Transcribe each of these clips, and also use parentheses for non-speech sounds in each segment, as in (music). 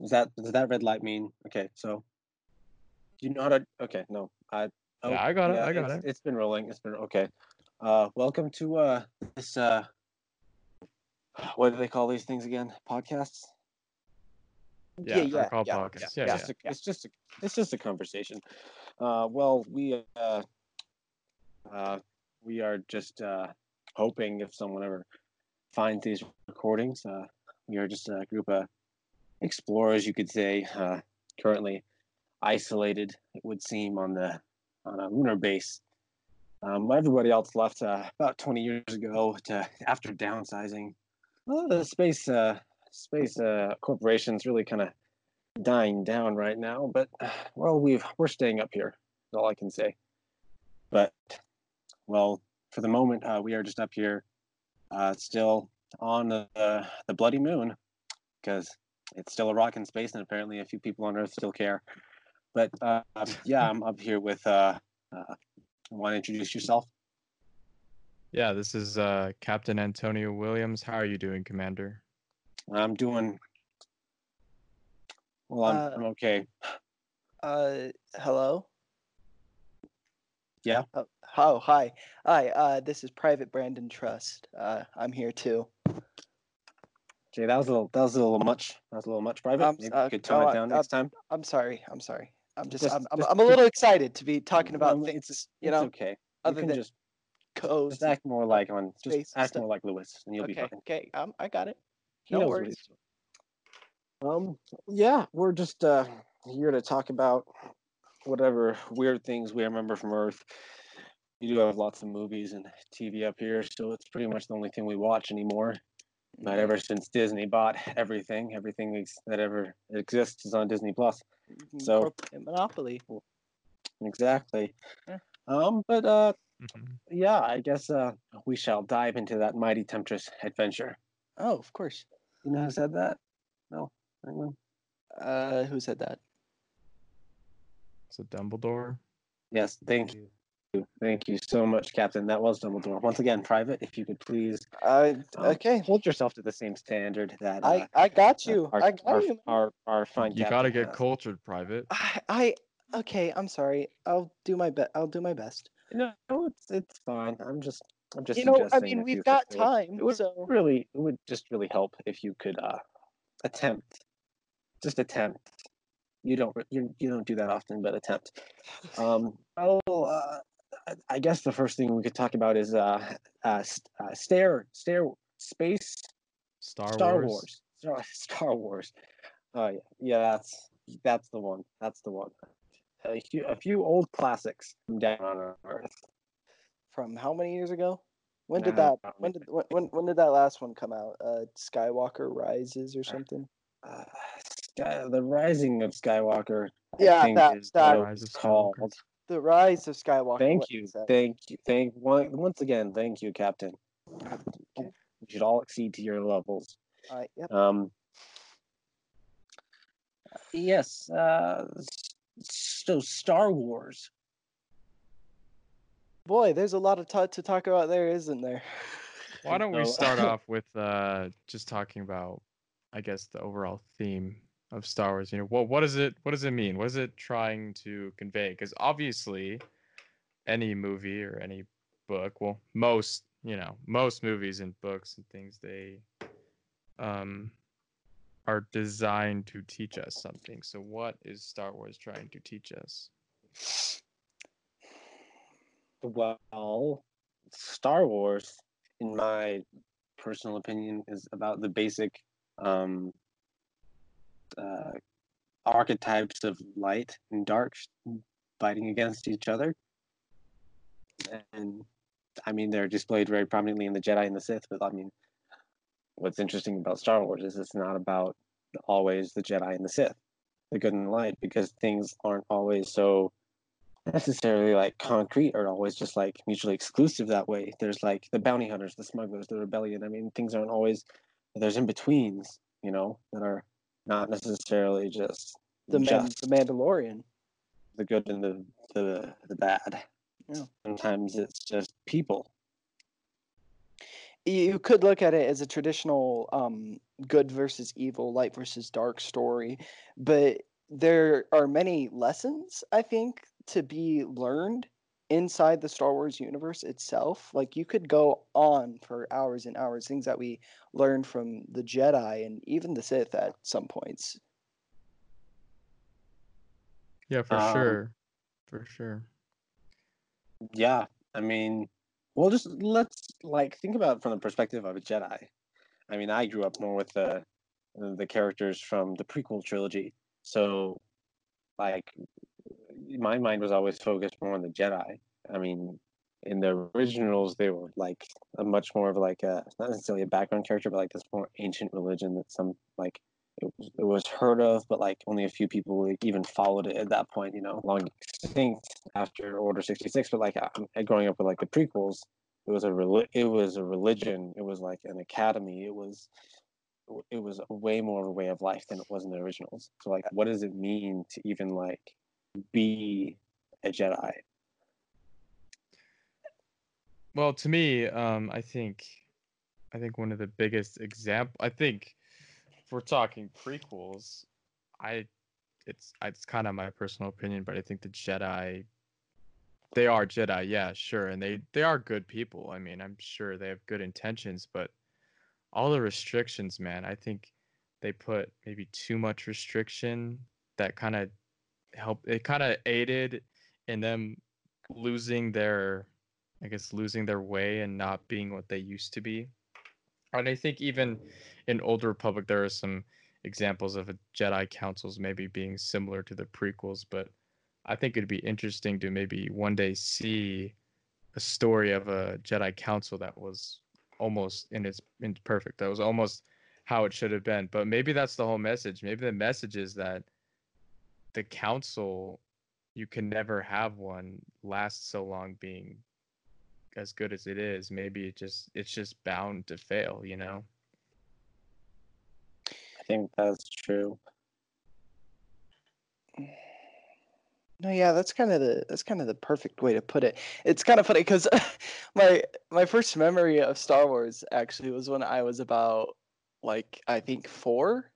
Does that does that red light mean okay? So, do you know how to? Okay, no, I. Oh, Yeah, I got it, I got it's- it. It's been rolling. It's been okay. Uh, welcome to uh this uh. What do they call these things again? Podcasts. Yeah, Yeah, they're yeah, called yeah, podcasts. yeah, Yeah, It's yeah. just a, it's just a, it's just a conversation. Uh, well, we uh, uh, we are just uh, hoping if someone ever finds these recordings, uh, we are just a group of explorers, you could say, uh, currently isolated. It would seem on the on a lunar base. Um, everybody else left uh, about 20 years ago to after downsizing. Well, the space uh, space uh, corporations really kind of dying down right now, but well, we've we're staying up here. Is all I can say. But well, for the moment, uh, we are just up here, uh, still on the the bloody moon, because it's still a rock in space, and apparently a few people on Earth still care. But uh, yeah, I'm up here with. Uh, uh, Want to introduce yourself? Yeah, this is uh, Captain Antonio Williams. How are you doing, Commander? I'm doing. Well, I'm, Uh, I'm okay. Uh, hello. Yeah? Oh, oh, hi. Hi. Uh, this is Private Brandon Trust. Uh, I'm here too. Okay, that was a little. That was a little much. That was a little much private. Um, Maybe uh, you could tone oh, it down uh, next time. I'm sorry. I'm sorry. I'm just. Just- I'm, I'm, just I'm a little excited to be talking about things. it's you it's know, okay. You other can than just codes. just act more like on just act more like Lewis, and you'll be okay. fine. Okay. Um, I got it. He no worries. Um, yeah, we're just uh here to talk about whatever weird things we remember from Earth. We do have lots of movies and TV up here, so it's pretty much the only thing we watch anymore. But ever since Disney bought everything, everything ex- that ever exists is on Disney Plus. Mhm, so- Monopoly. Exactly. Yeah. Um, but uh, Mhm. yeah, I guess uh, we shall dive into that mighty temptress adventure. Oh, of course. You know who said that? No. Anyone? Uh, who said that? So Dumbledore. Yes, thank you. Thank you so much, Captain. That was Dumbledore. Once again, private, if you could please Uh, um, okay. hold yourself to the same standard that uh, I I got you. our, I got our, you. our, our fine You gotta get has. cultured, Private. I, I okay. I'm sorry. I'll do my best. I'll do my best. No, it's it's fine. I'm just I'm just you know, I mean, we've got things. time, It would so really it would just really help if you could uh attempt just attempt you don't you, you don't do that often but attempt um well uh, I- i guess the first thing we could talk about is uh uh, st- uh stare stare space Star, star Wars. wars star, (laughs) star wars oh yeah yeah that's that's the one that's the one a few, a few old classics from down on earth from how many years ago? When did Uh, that? When did when, when when did that last one come out? Uh, Skywalker Rises or something? uh, Sky, the rising of skywalker I Yeah, think that- is that- what Rise of Skywalker. called The Rise of Skywalker. Thank you, thank you, thank one, once again, thank you, Captain. Okay. We should all exceed to your levels. Uh, yep. Um, yes. Uh, so Star Wars. Boy, there's a lot of ta- to talk about there, isn't there? Why don't we start (laughs) off with uh, just talking about, I guess, the overall theme of Star Wars. You know, what what does it what does it mean? What is it trying to convey? Because obviously, any movie or any book, well, most you know, most movies and books and things, they um are designed to teach us something. So, what is Star Wars trying to teach us? Well, Star Wars, in my personal opinion, is about the basic um, uh, archetypes of light and dark fighting against each other. And I mean, they're displayed very prominently in the Jedi and the Sith. But I mean, what's interesting about Star Wars is it's not about always the Jedi and the Sith, the good and the light, because things aren't always so necessarily like concrete or always just like mutually exclusive that way. There's like the bounty hunters, the smugglers, the rebellion. I mean, things aren't always there's in betweens, you know, that are not necessarily just The man, the Mandalorian. the good and the the, the bad. Yeah. Sometimes it's just people. you could look at it as a traditional um, good versus evil, light versus dark story, but there are many lessons I think to be learned inside the Star Wars universe itself. Like you could go on for hours and hours, things that we learned from the Jedi and even the Sith at some points. Yeah, for Um, sure. For sure. Yeah, I mean, well, just let's like think about it from the perspective of a Jedi. I mean, I grew up more with the the characters from the prequel trilogy, so like my mind was always focused more on the Jedi. I mean, in the originals, they were like a much more of like a not necessarily a background character, but like this more ancient religion that some like it was, it was heard of, but like only a few people even followed it at that point. You know, long extinct after Order sixty six. But like I, growing up with like the prequels, it was a it was a religion. It was like an academy. It was it was way more of a way of life than it was in the originals. So like, what does it mean to even like be a Jedi? Well, to me, um, I think, I think one of the biggest example. I think, if we're talking prequels, I, it's it's kind of my personal opinion, but I think the Jedi, they are Jedi, yeah, sure, and they they are good people. I mean, I'm sure they have good intentions, but all the restrictions, man, I think they put maybe too much restriction that kind of help. It kind of aided in them losing their I guess losing their way and not being what they used to be. And I think even in Old Republic there are some examples of Jedi councils maybe being similar to the prequels, but I think it'd be interesting to maybe one day see a story of a Jedi council that was almost in its in perfect. That was almost how it should have been. But maybe that's the whole message. Maybe the message is that the council you can never have one last so long being as good as it is, maybe it just it's just bound to fail, you know. I think that's true. No, yeah, that's kind of the that's kind of the perfect way to put it. It's kind of funny because (laughs) my my first memory of Star Wars actually was when I was about like I think four,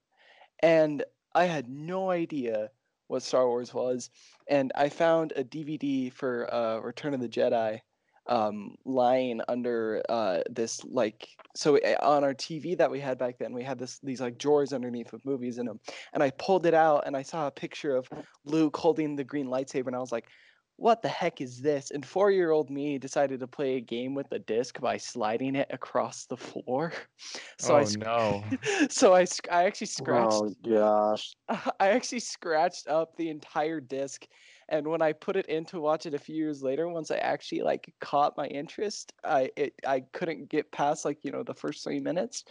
and I had no idea what Star Wars was, and I found a DVD for uh, Return of the Jedi um, lying under uh, this like so eh, on our TV that we had back then we had this these like drawers underneath with movies in them and I pulled it out and I saw a picture of Luke holding the green lightsaber and I was like what the heck is this and 4-year-old me decided to play a game with the disc by sliding it across the floor (laughs) so oh I sc- no. (laughs) so I sc- I actually scratched Oh gosh. (laughs) I actually scratched up the entire disc and when I put it in to watch it a few years later, once I actually like caught my interest, I it I couldn't get past like you know the first three minutes.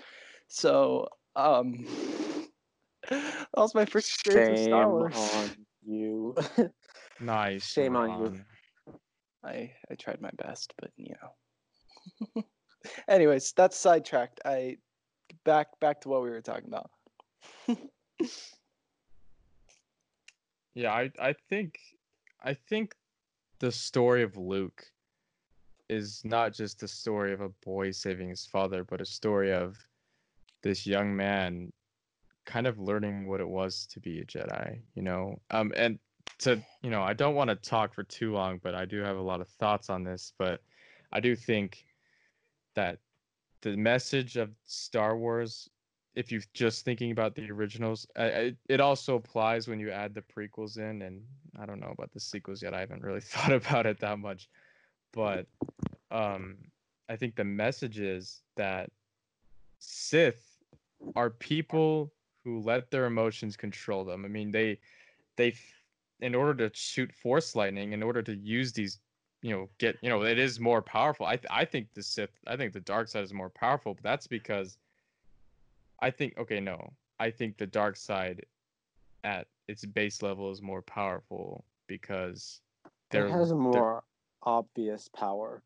So um, that was my first experience with Star Shame Wars. on you. Nice. Shame on you. I I tried my best, but you know. (laughs) Anyways, that's sidetracked. I back back to what we were talking about. (laughs) Yeah, I I think I think the story of Luke is not just the story of a boy saving his father, but a story of this young man kind of learning what it was to be a Jedi, you know. Um and to, you know, I don't want to talk for too long, but I do have a lot of thoughts on this, but I do think that the message of Star Wars if you're just thinking about the originals, I, I, it also applies when you add the prequels in. And I don't know about the sequels yet. I haven't really (laughs) thought about it that much, but um, I think the message is that Sith are people who let their emotions control them. I mean, they they in order to shoot force lightning, in order to use these, you know, get you know, it is more powerful. I th- I think the Sith, I think the dark side is more powerful, but that's because I think okay, no. I think the dark side at its base level is more powerful because There has a more obvious power.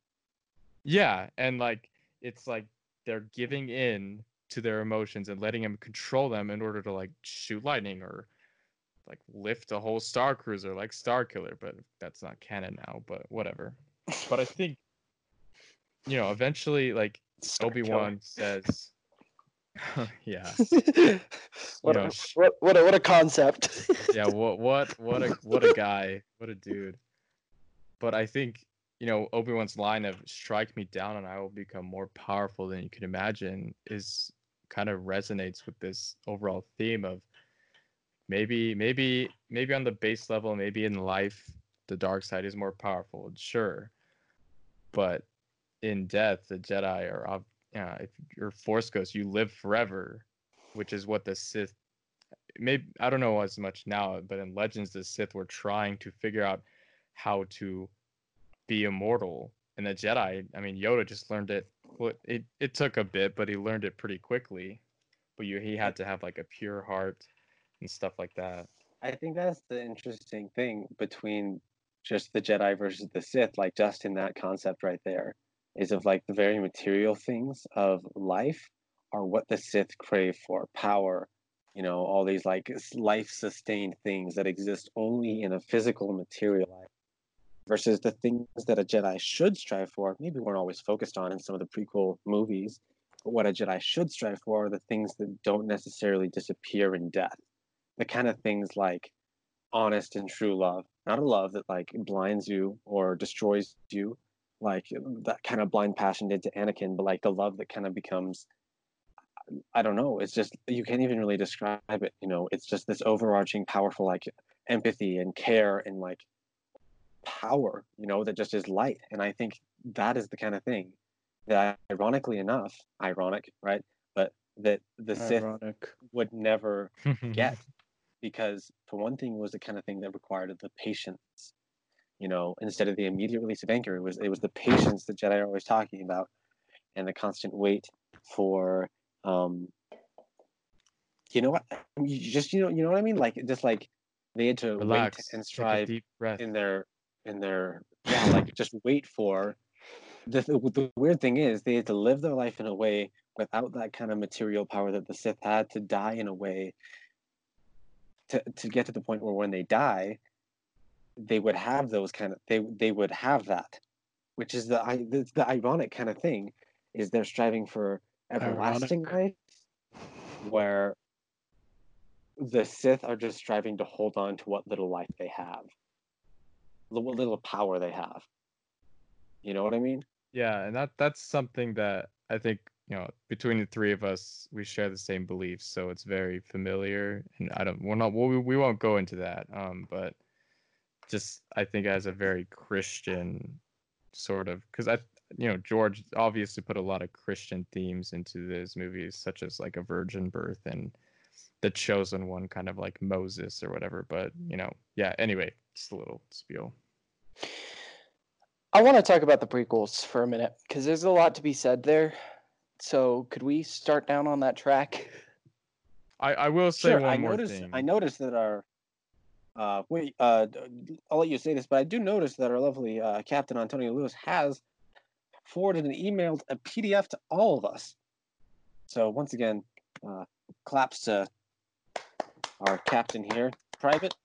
yeah, and like it's like they're giving in to their emotions and letting them control them in order to like shoot lightning or like lift a whole star cruiser like Starkiller, but that's not canon now, but whatever. But I (laughs) think you know, eventually like Start Obi Wan says, (laughs) "Yeah, (laughs) what, know, a, what what a what a concept. yeah. What what what a what a guy, what a dude." But I think you know Obi Wan's line of "Strike me down and I will become more powerful than you can imagine" is kind of resonates with this overall theme of maybe maybe maybe on the base level, maybe in life, the dark side is more powerful, sure, but in death, the Jedi are yeah, if you're Force Ghost, you live forever, which is what the Sith. Maybe I don't know as much now, but in Legends, the Sith were trying to figure out how to be immortal, and the Jedi. I mean, Yoda just learned it. Well, it it took a bit, but he learned it pretty quickly. But you, he had to have like a pure heart and stuff like that. I think that's the interesting thing between just the Jedi versus the Sith, like just in that concept right there, is of like the very material things of life are what the Sith crave for power, you know, all these like life sustained things that exist only in a physical material life versus the things that a Jedi should strive for, maybe weren't always focused on in some of the prequel movies, but what a Jedi should strive for are the things that don't necessarily disappear in death the kind of things like honest and true love not a love that like blinds you or destroys you like that kind of blind passion did to anakin but like the love that kind of becomes i don't know it's just you can't even really describe it you know? It's just this overarching powerful like empathy and care and like power you know that just is light and i think that is the kind of thing that ironically enough ironic right? But that the sith would never (laughs) get because for one thing it was the kind of thing that required the patience. You know instead of the immediate release of anger it was it was the patience that jedi are always talking about and the constant wait for um you know what you just you know you know what i mean? Like just like they had to Relax wait and strive in their in their yeah like just wait for the, the weird thing is they had to live their life in a way without that kind of material power that the sith had to die in a way to, to get to the point where when they die they would have those kind of they they would have that which is the i the, the ironic kind of thing is they're striving for everlasting life where the sith are just striving to hold on to what little life they have what little power they have. You know what i mean? Yeah, and that that's something that I think you know between the three of us we share the same beliefs, so it's very familiar. And I don't we're not we we won't go into that. Um, but just I think as a very Christian sort of because I you know George obviously put a lot of Christian themes into those movies, such as like a virgin birth and the chosen one, kind of like Moses or whatever. But you know, yeah. Anyway, just a little spiel. I want to talk about the prequels for a minute because there's a lot to be said there. So could we start down on that track? (laughs) I I will say sure one i more noticed thing. i noticed that our uh wait uh d- i'll let you say this but i do notice that our lovely uh captain antonio lewis has forwarded and emailed a pdf to all of us so once again uh claps to our captain here private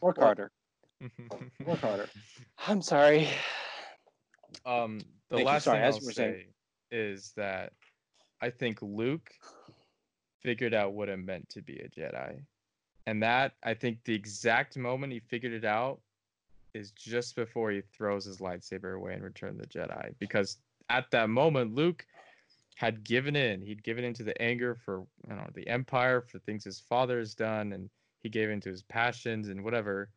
work Well, harder work (laughs) harder I'm sorry. Um, the Thank you. last Sorry, thing as I'll you were saying. Is that I think Luke figured out what it meant to be a Jedi, and that I think the exact moment he figured it out is just before he throws his lightsaber away and Return the Jedi, because at that moment Luke had given in. He'd given into the anger for you know the Empire for things his father has done, and he gave into his passions and whatever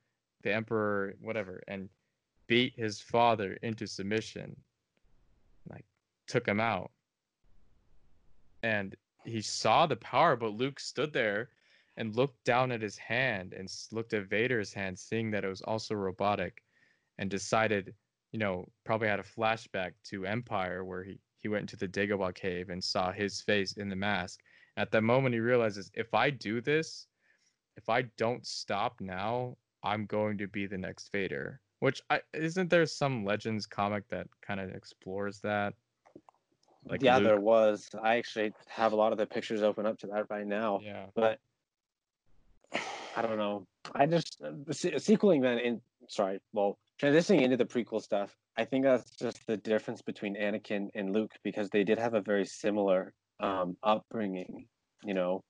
the Emperor, whatever, and beat his father into submission, took him out. And he saw the power, but Luke stood there and looked down at his hand and looked at Vader's hand, seeing that it was also robotic, and decided, you know, probably had a flashback to Empire where he, he went into the Dagobah cave and saw his face in the mask. At that moment, he realizes if I do this, if I don't stop now, I'm going to be the next Vader. Which I, isn't there some Legends comic that kind of explores that? Like yeah there was i actually have a lot of the pictures open up to that right now Yeah. but (sighs) I don't know. I just uh, se- sequeling then in sorry. Well, transitioning into the prequel stuff, I think that's just the difference between Anakin and Luke because they did have a very similar um, upbringing. You know,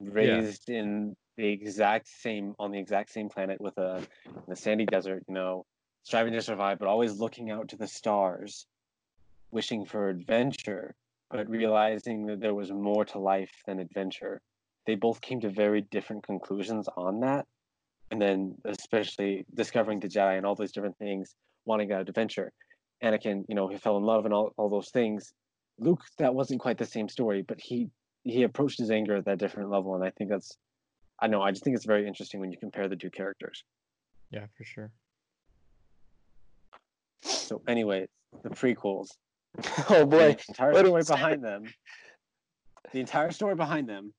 raised in the exact same on the exact same planet with a the sandy desert. You know, striving to survive, but always looking out to the stars, wishing for adventure, but realizing that there was more to life than adventure. They both came to very different conclusions on that. And then, especially discovering the Jedi and all those different things, wanting that adventure. Anakin, you know, he fell in love and all, all those things. Luke, that wasn't quite the same story, but he he approached his anger at that different level, and I think that's, I know, I just think it's very interesting when you compare the two characters. Yeah, for sure. So, anyways, the prequels, (laughs) Oh boy. the entire story behind (laughs) them, the entire story behind them,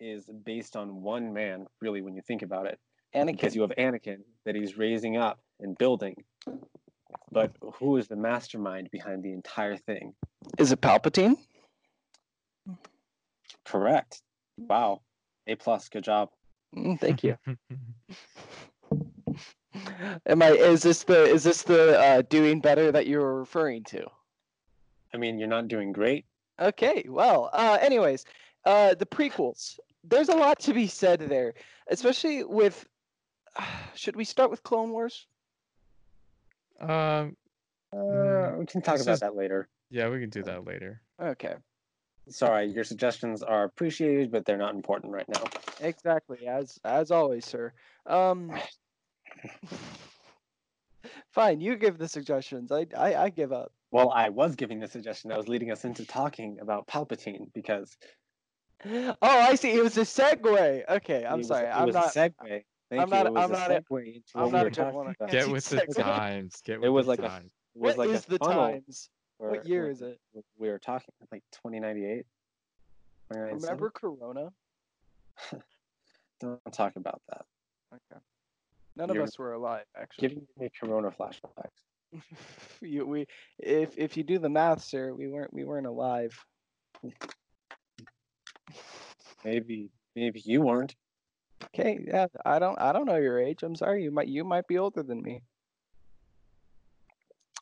is based on one man. Really, when you think about it, Anakin. because you have Anakin that he's raising up and building, but who is the mastermind behind the entire thing? Is it Palpatine? Correct. Wow. A plus. Good job. Mm, thank you. (laughs) Am I? Is this the? Is this the uh, doing better that you were referring to? I mean, you're not doing great. Okay. Well. Uh, anyways, uh, the prequels. There's a lot to be said there, especially with. (sighs) should we start with Clone Wars? um, Uh, we can talk about is- that later. yeah, we can do that later. Okay. Sorry, your suggestions are appreciated, but they're not important right now. Exactly. As as always, sir. Um. (sighs) (laughs) Fine. You give the suggestions. I I, I give up. Well, I was giving the suggestion that was leading us into talking about Palpatine because (gasps) Oh, I see. It was a segue. Okay, I'm it was, sorry. it I'm was not. a segue. Thank I'm you. not- it was I'm a not a- segue into I'm not we a were good one. about. Get (laughs) with the times. Get with It was the like a- times. It was What like is a the times? where- What year where is it? We were talking like 2098. Remember Corona? (laughs) Don't talk about that. Okay. None of You're us were alive, actually. Giving me Corona flashbacks. (laughs) you, we, if if you do the math, sir, we weren't we weren't alive. (laughs) Maybe, maybe you weren't. Okay, yeah, I don't I don't know your age. I'm sorry. You might you might be older than me.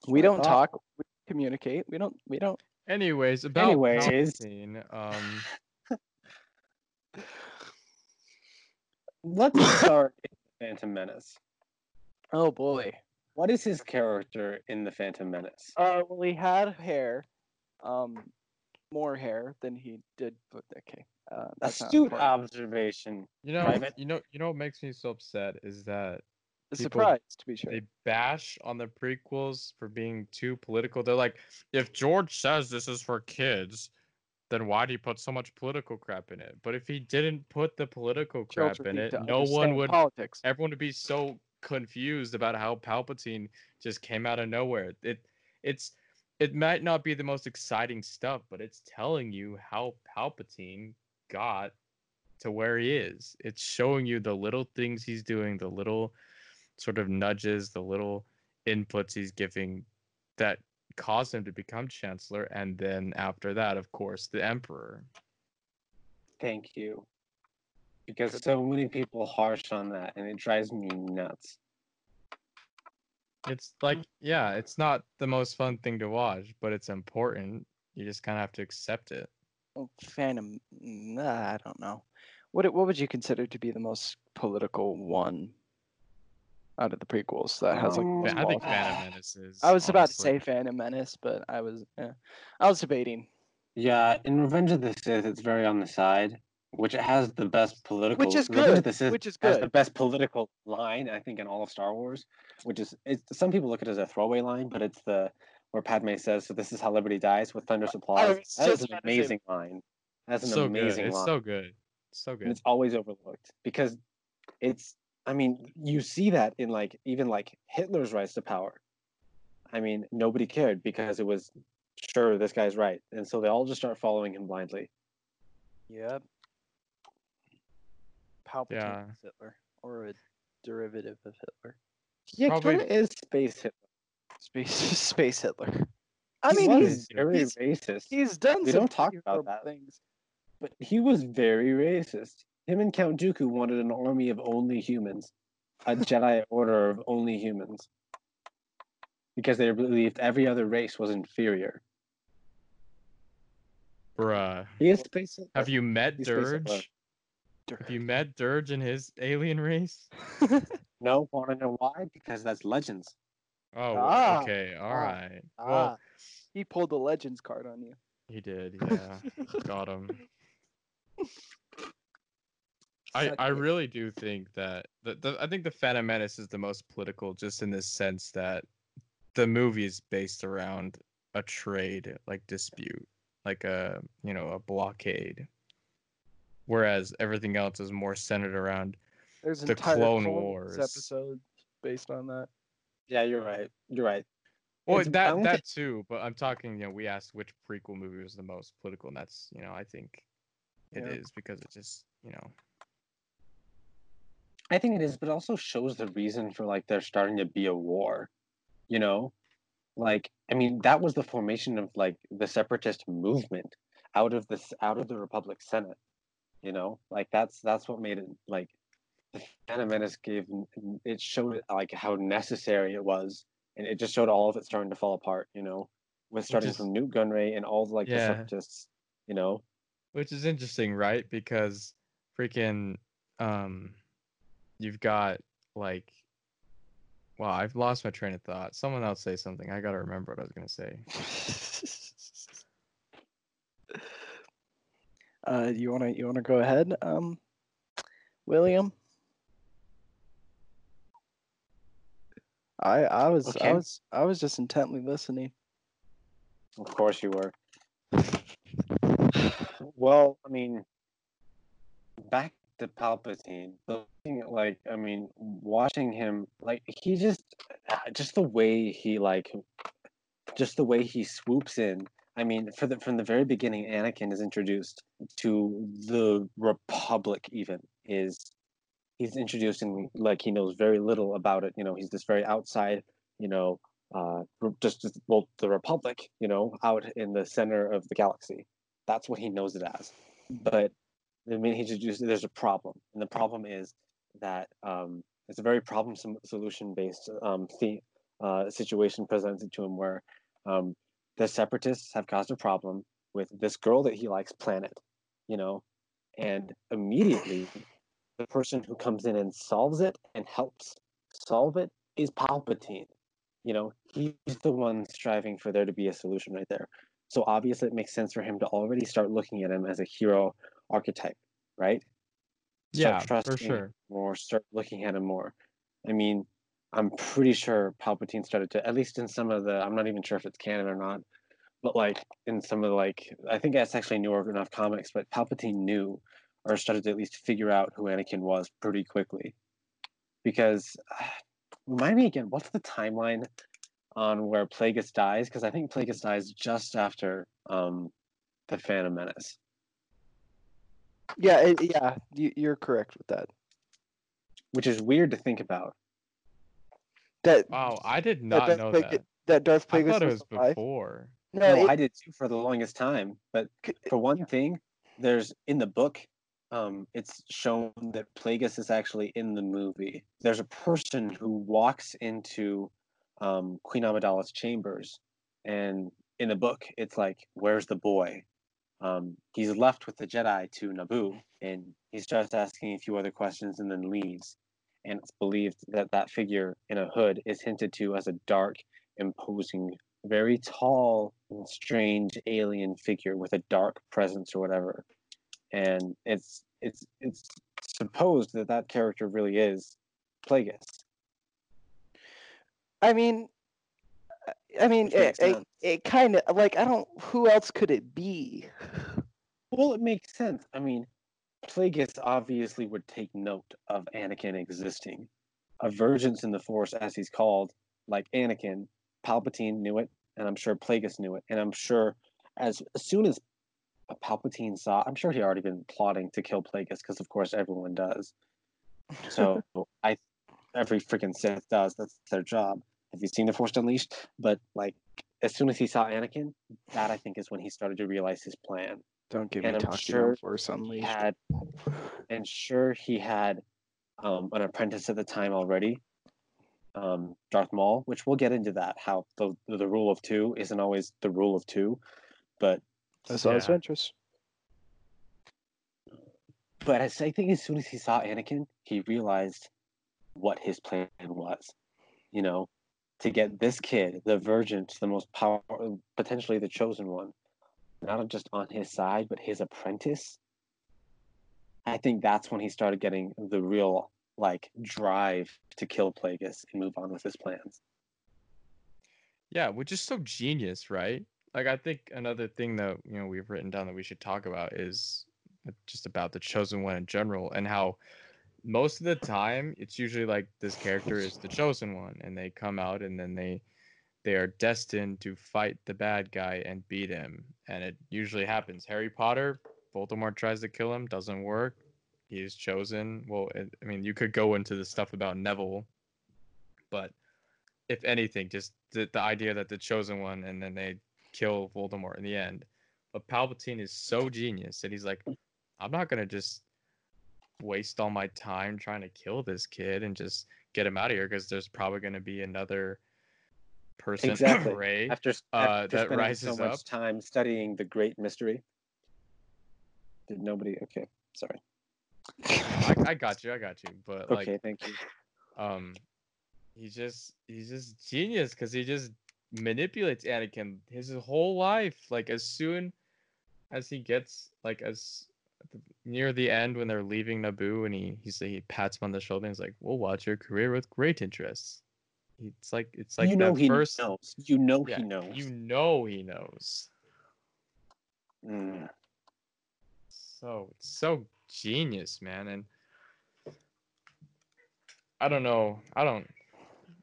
We don't talk. We communicate. We don't we don't. Anyways, about Anyways. Palpatine, um, (laughs) Let's start in the Phantom Menace. Oh boy. What is his character in the Phantom Menace? Uh, well, he had hair, um, more hair than he did. But okay, uh, that's Astute observation. you know, Private. you know, you know what makes me so upset is that A people- surprise, to be sure. they bash on the prequels for being too political. They're like, if George says this is for kids, then why do you put so much political crap in it? But if he didn't put the political crap Children in it, no one would. politics. Everyone would be so confused about how Palpatine just came out of nowhere. It, it's, it might not be the most exciting stuff, but it's telling you how Palpatine got to where he is. It's showing you the little things he's doing, the little sort of nudges, the little inputs he's giving that caused him to become chancellor and then after that of course the emperor Thank you. Because so many people harsh on that, and it drives me nuts. it's like yeah it's not the most fun thing to watch but it's important you just kind of have to accept it Oh, Phantom. Nah, I don't know. What what would you consider to be the most political one out of the prequels that has like? Um, i think phantom (laughs) menace is I was about to say Phantom Menace, but I was yeah, I was debating. Yeah, in Revenge of the Sith, it's very on the side, which has the best political. which is good, the Sith which is has the best political line, I think, in all of Star Wars. Which is, it's, some people look at it as a throwaway line, but it's the where Padme says, "So this is how liberty dies," with thunderous oh, applause. That is an about say- amazing line. That's an so amazing good it's line. so good it's so and good it's always overlooked because it's i mean you see that in like even like hitler's rise to power i mean nobody cared because it was sure this guy's right and so they all just start following him blindly Yep. Palpatine Yeah. is Hitler, or a derivative of Hitler. yeah Probably- Probably is space hitler Space (laughs) Space Hitler. I mean, was he's very he's- racist he's done we some don't talk about that. things. but he was very racist him and count dooku wanted an army of only humans a (laughs) Jedi Order of only humans because they believed every other race was inferior. Bruh. He is space. Hitler. Have you met He's basically- Dirge? Have you met Dirge and his alien race? No, want to know why? Because that's Legends. Oh, Ah, okay. all ah, right. ah, Well, he pulled the Legends card on you. he did. Yeah. (laughs) Got him. I, I really do think that the, the I think the Phantom Menace is the most political, just in the sense that the movie is based around a trade like dispute, like a you know a blockade, whereas everything else is more centered around There's The entire Clone Clone Wars. episode based on that. Yeah, you're right. You're right. well It's- that that think- too. But I'm talking, you know, we asked which prequel movie was the most political, and that's you know I think it is Yeah. because it just you know I think it is, but it also shows the reason for like there starting to be a war. You know, like I mean that was the formation of like the separatist movement out of this out of the Republic Senate. You know, like that's that's what made it like the Phantom Menace gave it showed like how necessary it was, and it just showed all of it starting to fall apart. You know, with starting is- from Nute Gunray and all the like the Yeah. separatists. You know, Which is interesting, right? Because freaking um you've got like wow, I've lost my train of thought. Someone else say something. I gotta remember what I was gonna say. (laughs) uh, you wanna you wanna go ahead, um, William? I I was I was I was just intently listening. of course you were. Well, I mean, back to Palpatine. The thing, like, I mean, watching him, like, he just, just the way he, like, just the way he swoops in. I mean, for the from the very beginning, Anakin is introduced to the Republic. Even is he's introduced like he knows very little about it. You know, he's this very outside. You know, uh, just, just well, the Republic. You know, out in the center of the galaxy. That's what he knows it as. But I mean, he introduced, there's a problem, and the problem is that um, it's a very problem solution based um, the, uh, situation presented to him where um, the separatists have caused a problem with this girl that he likes, Planet, you know, and immediately the person who comes in and solves it and helps solve it is Palpatine. You know, he's the one striving for there to be a solution right there. So obviously, it makes sense for him to already start looking at him as a hero archetype, right? Yeah, Start for trusting sure. More, start looking at him more. I mean, I'm pretty sure Palpatine started to, at least in some of the, I'm not even sure if it's canon or not, but like in some of the like, I think that's actually New newer enough comics, but Palpatine knew or started to at least figure out who Anakin was pretty quickly. Because, (sighs) remind me again, what's the timeline on where Plagueis dies? Because I think Plagueis dies just after um, the Phantom Menace. Yeah, it, yeah, you, you're correct with that. which is weird to think about. That Wow, I did not Darth know Plague- that. that Darth I Plagueis thought it was alive. before. No, No, it- I did too for the longest time. But for one thing, there's in the book, um, it's shown that Plagueis is actually in the movie. There's a person who walks into um, Queen Amidala's chambers, and in the book, it's like, "Where's the boy?" Um, he's left with the Jedi to Naboo, and he starts asking a few other questions, and then leaves. And it's believed that that figure in a hood is hinted to as a dark, imposing very tall and strange alien figure with a dark presence or whatever and it's it's it's supposed that that character really is Plagueis. I mean, I- mean, it, it, it kind of like I don't. Who else could it be? Well, it makes sense. I mean, Plagueis obviously would take note of Anakin existing. A vergence in the Force, as he's called, like Anakin, Palpatine knew it, and I'm sure Plagueis knew it, and I'm sure as, as soon as Palpatine saw, I'm sure he already been plotting to kill Plagueis because, of course, everyone does. So (laughs) I, every freaking Sith does. That's their job. Have you seen the Force Unleashed? But like, as soon as he saw Anakin, that I think is when he started to realize his plan. Don't get And me I'm talking sure on Force Unleashed. had, and sure he had um, an apprentice at the time already, um, Darth Maul, which we'll get into that. How the the rule of two isn't always the rule of two, but That's all his Yeah. interest. but I think as soon as he saw Anakin, he realized what his plan was. You know, to get this kid, the Virgin, the most powerful, potentially the chosen one, not just on his side, but his apprentice. I think that's when he started getting the real like drive to kill Plagueis and move on with his plans. Yeah, which is so genius, right? Like I think another thing that you know we've written down that we should talk about is just about the chosen one in general and how most of the time it's usually like this character is the chosen one and they come out and then they they are destined to fight the bad guy and beat him and it usually happens. Harry potter voldemort tries to kill him doesn't work. He's chosen. Well it, i mean you could go into the stuff about neville but if anything just the, the idea that the chosen one and then they kill voldemort in the end. But palpatine is so genius that he's like i'm not gonna just waste all my time trying to kill this kid and just get him out of here because there's probably going to be another person (clears throat) Exactly. Rey. After, Uh, after that rises so much time studying the great mystery. Did nobody? Okay, sorry. I, I got you, I got you. But like, Okay, thank you. um, he's just he's just genius because he just manipulates Anakin his whole life. Like as soon as he gets like as near the end when they're leaving Naboo and he he's he pats him on the shoulder and he's like, "We'll watch your career with great interest." It's like it's like you know that he first. knows. You know Yeah, he knows. You know he knows. Mm. So it's so genius, man. And I don't know. I don't.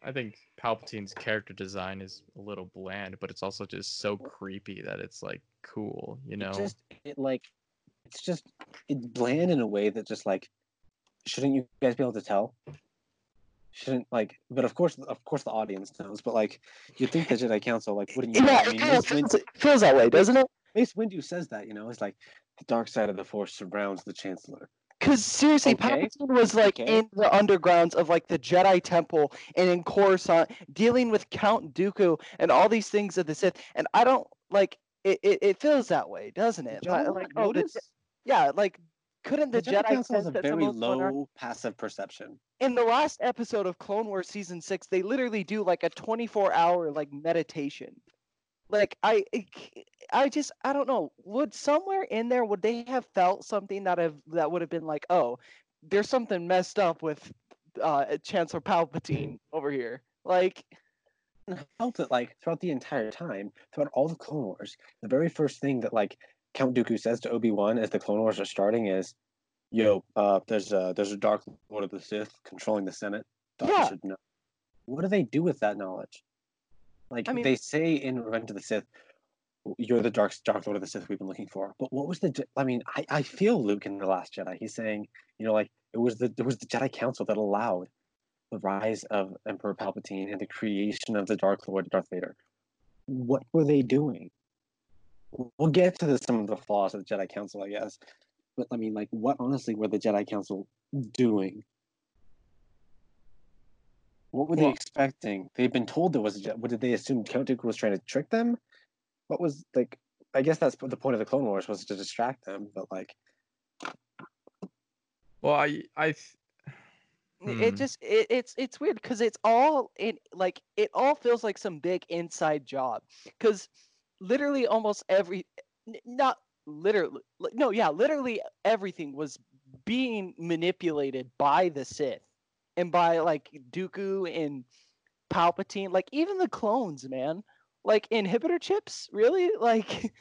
I think Palpatine's character design is a little bland, but it's also just so creepy that it's like cool, you know? It just it like it's just it's bland in a way that just like shouldn't you guys be able to tell? Shouldn't like, but of course, of course, the audience knows. But like, you think the Jedi Council like wouldn't you? Yeah, I it mean, Windu, feels, it feels that way, doesn't it? Mace Windu says that you know it's like the dark side of the Force surrounds the Chancellor. Because seriously, Okay, Palpatine was like okay. in the undergrounds of like the Jedi Temple and in Coruscant, dealing with Count Dooku and all these things of the Sith. And I don't like it. It, it feels that way, doesn't it? Like, like, oh, the, yeah, like couldn't the, The Jedi, Jedi, Council has a very someone was going on? low passive perception. in the last episode of Clone Wars season six, they literally do like a 24 hour like meditation. Like I, I just I don't know. Would somewhere in there would they have felt something that have that would have been like, oh, there's something messed up with uh, Chancellor Palpatine (laughs) over here. Like, felt it like throughout the entire time, throughout all the Clone Wars. The very first thing that like Count Dooku says to Obi Wan as the Clone Wars are starting is, "Yo, uh, there's a there's a Dark Lord of the Sith controlling the Senate. Yeah. should know." What do they do with that knowledge? Like I mean- they say in Revenge of the Sith, "You're the Dark Dark Lord of the Sith we've been looking for." But what was the? I mean, I, I feel Luke in the Last Jedi. He's saying, you know, like it was the it was the Jedi Council that allowed the rise of Emperor Palpatine and the creation of the Dark Lord Darth Vader. What were they doing? We'll get to the, some of the flaws of the Jedi Council, I guess. But I mean, like, what honestly were the Jedi Council doing? What were they Well- expecting? They've been told there was a Jedi. What did they assume Count Dooku was trying to trick them? What was like? I guess that's the point of the Clone Wars was to distract them. But like, well, I I th- it- it Hmm. just it, it's it's weird because it's all it like it all feels like some big inside job because literally almost every not literally no yeah literally everything was being manipulated by the Sith and by like Dooku and Palpatine like even the clones man like inhibitor chips really (laughs) like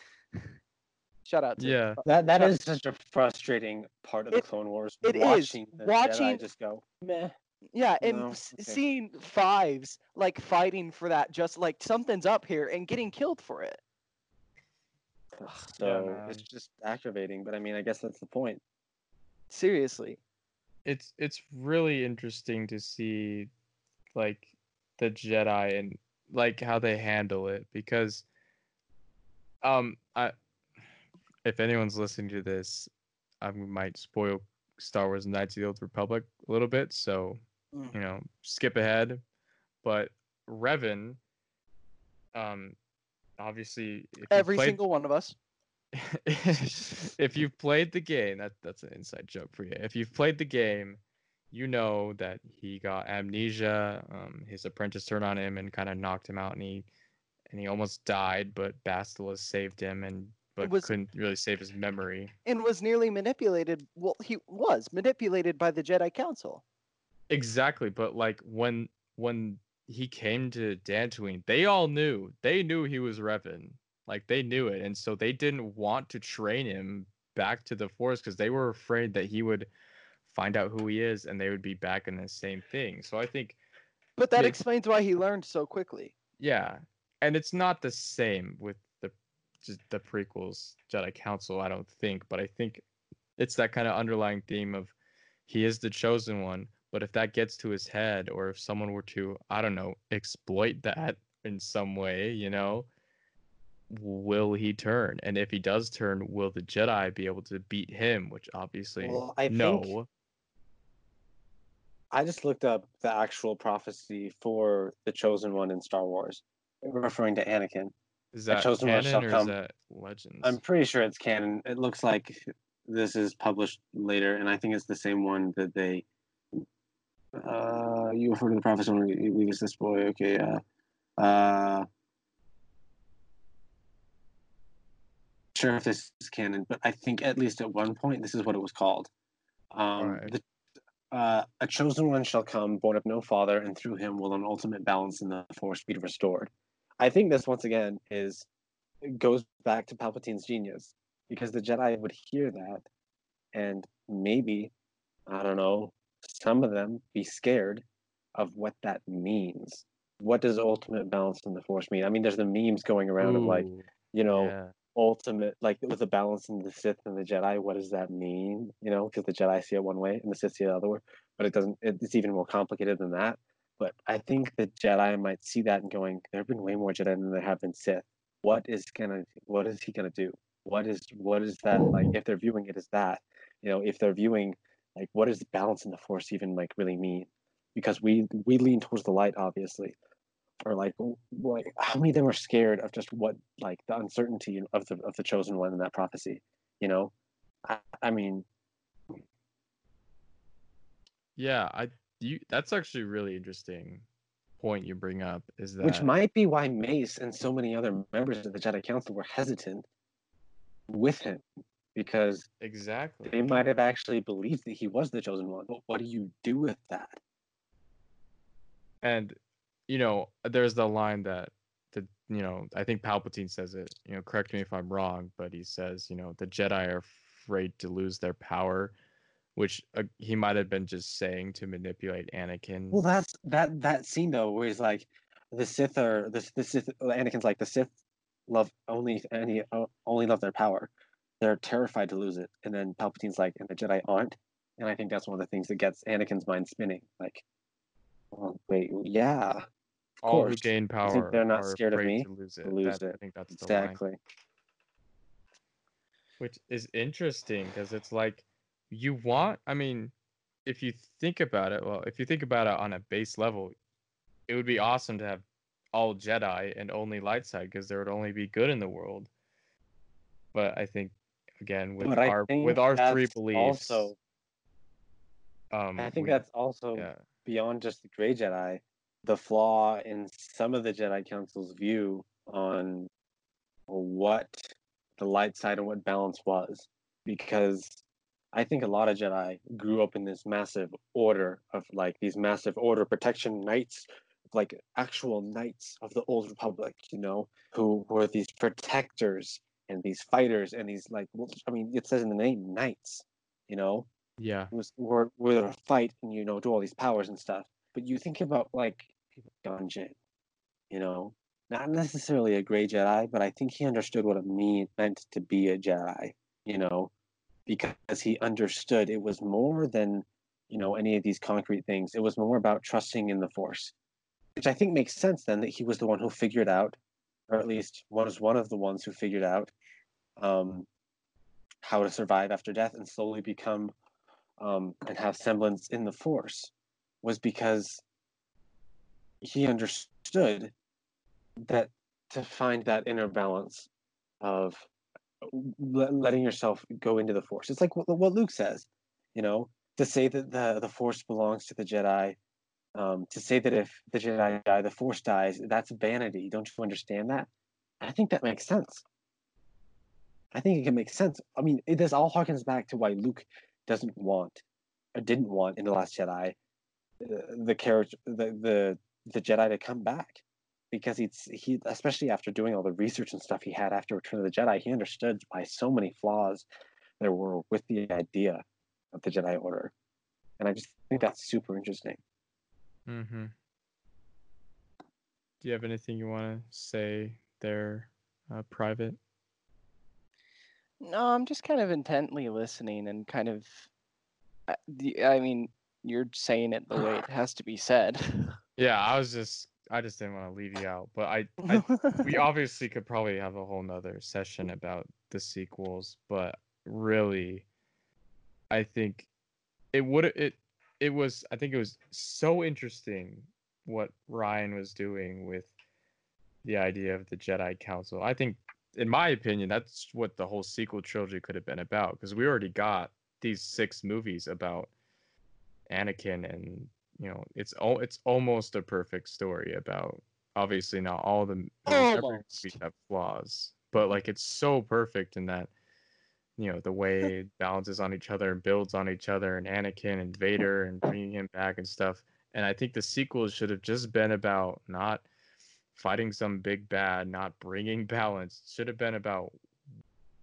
shout out to yeah. that that So- is such a frustrating part of the It- Clone Wars. it is. watching the Watching- Jedi just go meh. Yeah, and No, okay. seeing fives like fighting for that, just like something's up here and getting killed for it. So it's just aggravating. But I mean, I guess that's the point. Seriously. it's it's really interesting to see like the Jedi and like how they handle it because um I if anyone's listening to this I might spoil Star Wars Knights of the Old Republic a little bit, so Mm. you know, skip ahead. But Revan, um, obviously, Every played, single one of us. (laughs) if you've played the game, that that's an inside joke for you. If you've played the game, you know that he got amnesia. Um, his apprentice turned on him and kind of knocked him out, and he and he almost died. But Bastila saved him, and but was- couldn't really save his memory. And was nearly manipulated. Well, he was manipulated by the Jedi Council. Exactly, but like when when he came to Dantooine, they all knew. They knew he was Revan. Like they knew it, and so they didn't want to train him back to the Force because they were afraid that he would find out who he is, and they would be back in the same thing. So I think, But that explains why he learned so quickly. yeah, and it's not the same with the just the prequels Jedi Council. I don't think, but I think it's that kind of underlying theme of he is the chosen one but if that gets to his head or if someone were to i don't know exploit that in some way you know will he turn and if he does turn will the jedi be able to beat him which obviously Well, I no think- I just looked up the actual prophecy for the chosen one in Star Wars, referring to Anakin. is that chosen one shall come. that legends I'm pretty sure it's canon. It looks like this is published later, and I think it's the same one that they. Uh, you refer to the prophecy when we, use this boy. Okay, uh, uh, sure if this is canon, but I think at least at one point this is what it was called. Um, Alright. the, uh, a chosen one shall come, born of no father, and through him will an ultimate balance in the force be restored. I think this once again is it goes back to Palpatine's genius because the Jedi would hear that and maybe, I don't know, some of them be scared of what that means. What does ultimate balance in the Force mean? I mean, there's the memes going around of like, you know, yeah. ultimate, like with the balance in the Sith and the Jedi. What does that mean? You know, because the Jedi see it one way and the Sith see it the other way, but it doesn't. It's even more complicated than that. But I think the Jedi might see that and going, there have been way more Jedi than there have been Sith. What is gonna? What is he gonna do? What is what is that like? If they're viewing it as that, you know, if they're viewing like what does balance in the Force even like really mean? Because we we lean towards the light, obviously, or like like how many of them are scared of just what like the uncertainty of the of the chosen one in that prophecy? You know, I, I mean, yeah i you that's actually really interesting point you bring up is that which might be why Mace and so many other members of the Jedi Council were hesitant with him because exactly they might have actually believed that he was the chosen one. But what do you do with that? And you know, there's the line that the you know, I think Palpatine says it. You know, correct me if I'm wrong, but he says, you know, the Jedi are afraid to lose their power, which uh, he might have been just saying to manipulate Anakin. Well, that's that that scene though, where he's like, the Sith are the the Sith. Anakin's like the Sith love only any only love their power. They're terrified to lose it, and then Palpatine's like, and the Jedi aren't. And I think that's one of the things that gets Anakin's mind spinning. Like, well, wait, yeah, All who gain power they're not are scared of me to lose it. lose That- I think that's the line. exactly. which is interesting because it's like you want i mean if you think about it well if you think about it on a base level it would be awesome to have all jedi and only light side because there would only be good in the world but i think again with But our with our three beliefs Also, um I think we- that's also yeah beyond just the gray Jedi, the flaw in some of the Jedi Council's view on what the light side and what balance was. Because I think a lot of Jedi grew up in this massive order of like these massive order protection knights, like actual knights of the old republic, you know, who were these protectors and these fighters and these like well, I mean it says in the name knights, you know, yeah was were were to fight and you know do all these powers and stuff. But you think about like Gunjin, you know, not necessarily a gray Jedi, but I think he understood what it mean meant to be a Jedi, you know, because he understood it was more than you know any of these concrete things. It was more about trusting in the Force, which I think makes sense then that he was the one who figured out, or at least was one of the ones who figured out, um, how to survive after death and slowly become um, and have semblance in the Force was because he understood that to find that inner balance of letting yourself go into the Force. It's like what, Luke says, you know, to say that the the Force belongs to the Jedi. Um, to say that if the Jedi die, the Force dies, that's vanity. Don't you understand that? I think that makes sense. I think it can make sense. I mean, it, this all harkens back to why Luke doesn't want or didn't want in the Last Jedi uh, the character, the the the Jedi to come back, because he's he especially after doing all the research and stuff he had after Return of the Jedi, he understood why so many flaws there were with the idea of the Jedi Order, and I just think that's super interesting. Mm-hmm. Do you have anything you want to say there, uh, private? No, I'm just kind of intently listening and kind of. Uh, I, I mean, you're saying it the way it (sighs) has to be said. (laughs) Yeah, I was just I just didn't want to leave you out, but I, I we (laughs) obviously could probably have a whole nother session about the sequels, but really, I think it would it it was I think it was so interesting what Rian was doing with the idea of the Jedi Council. I think in my opinion, that's what the whole sequel trilogy could have been about because we already got these six movies about Anakin, and you know, it's all it's almost a perfect story about. Obviously, not all the movies have flaws, but like it's so perfect in that you know the way it balances on each other and builds on each other, and Anakin and Vader and bringing him back and stuff. And I think the sequels should have just been about not fighting some big bad, not bringing (laughs) balance. Should have been about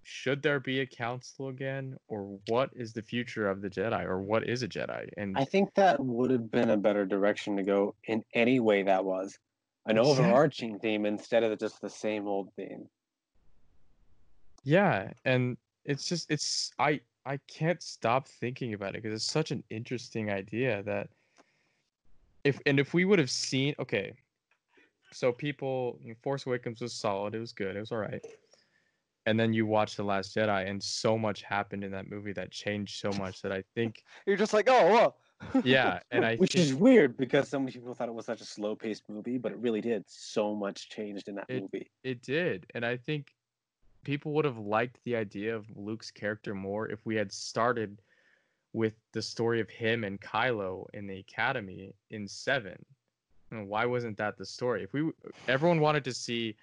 should there be a council again, or what is the future of the Jedi, or what is a Jedi? And I think that would have been a better direction to go in any way that was an exactly. overarching theme instead of just the same old theme. Yeah, and it's just it's I I can't stop thinking about it because it's such an interesting idea that if and if we would have seen okay so people Force Awakens was solid. It was good. It was all right. And then you watch The Last Jedi, and so much happened in that movie that changed so much that I think (laughs) you're just like, oh, well. yeah, and I (laughs) which think, is weird because so many people thought it was such a slow-paced movie, but it really did. So much changed in that it, movie. It did, and I think people would have liked the idea of Luke's character more if we had started with the story of him and Kylo in the academy in Seven why wasn't that the story? If we everyone wanted to see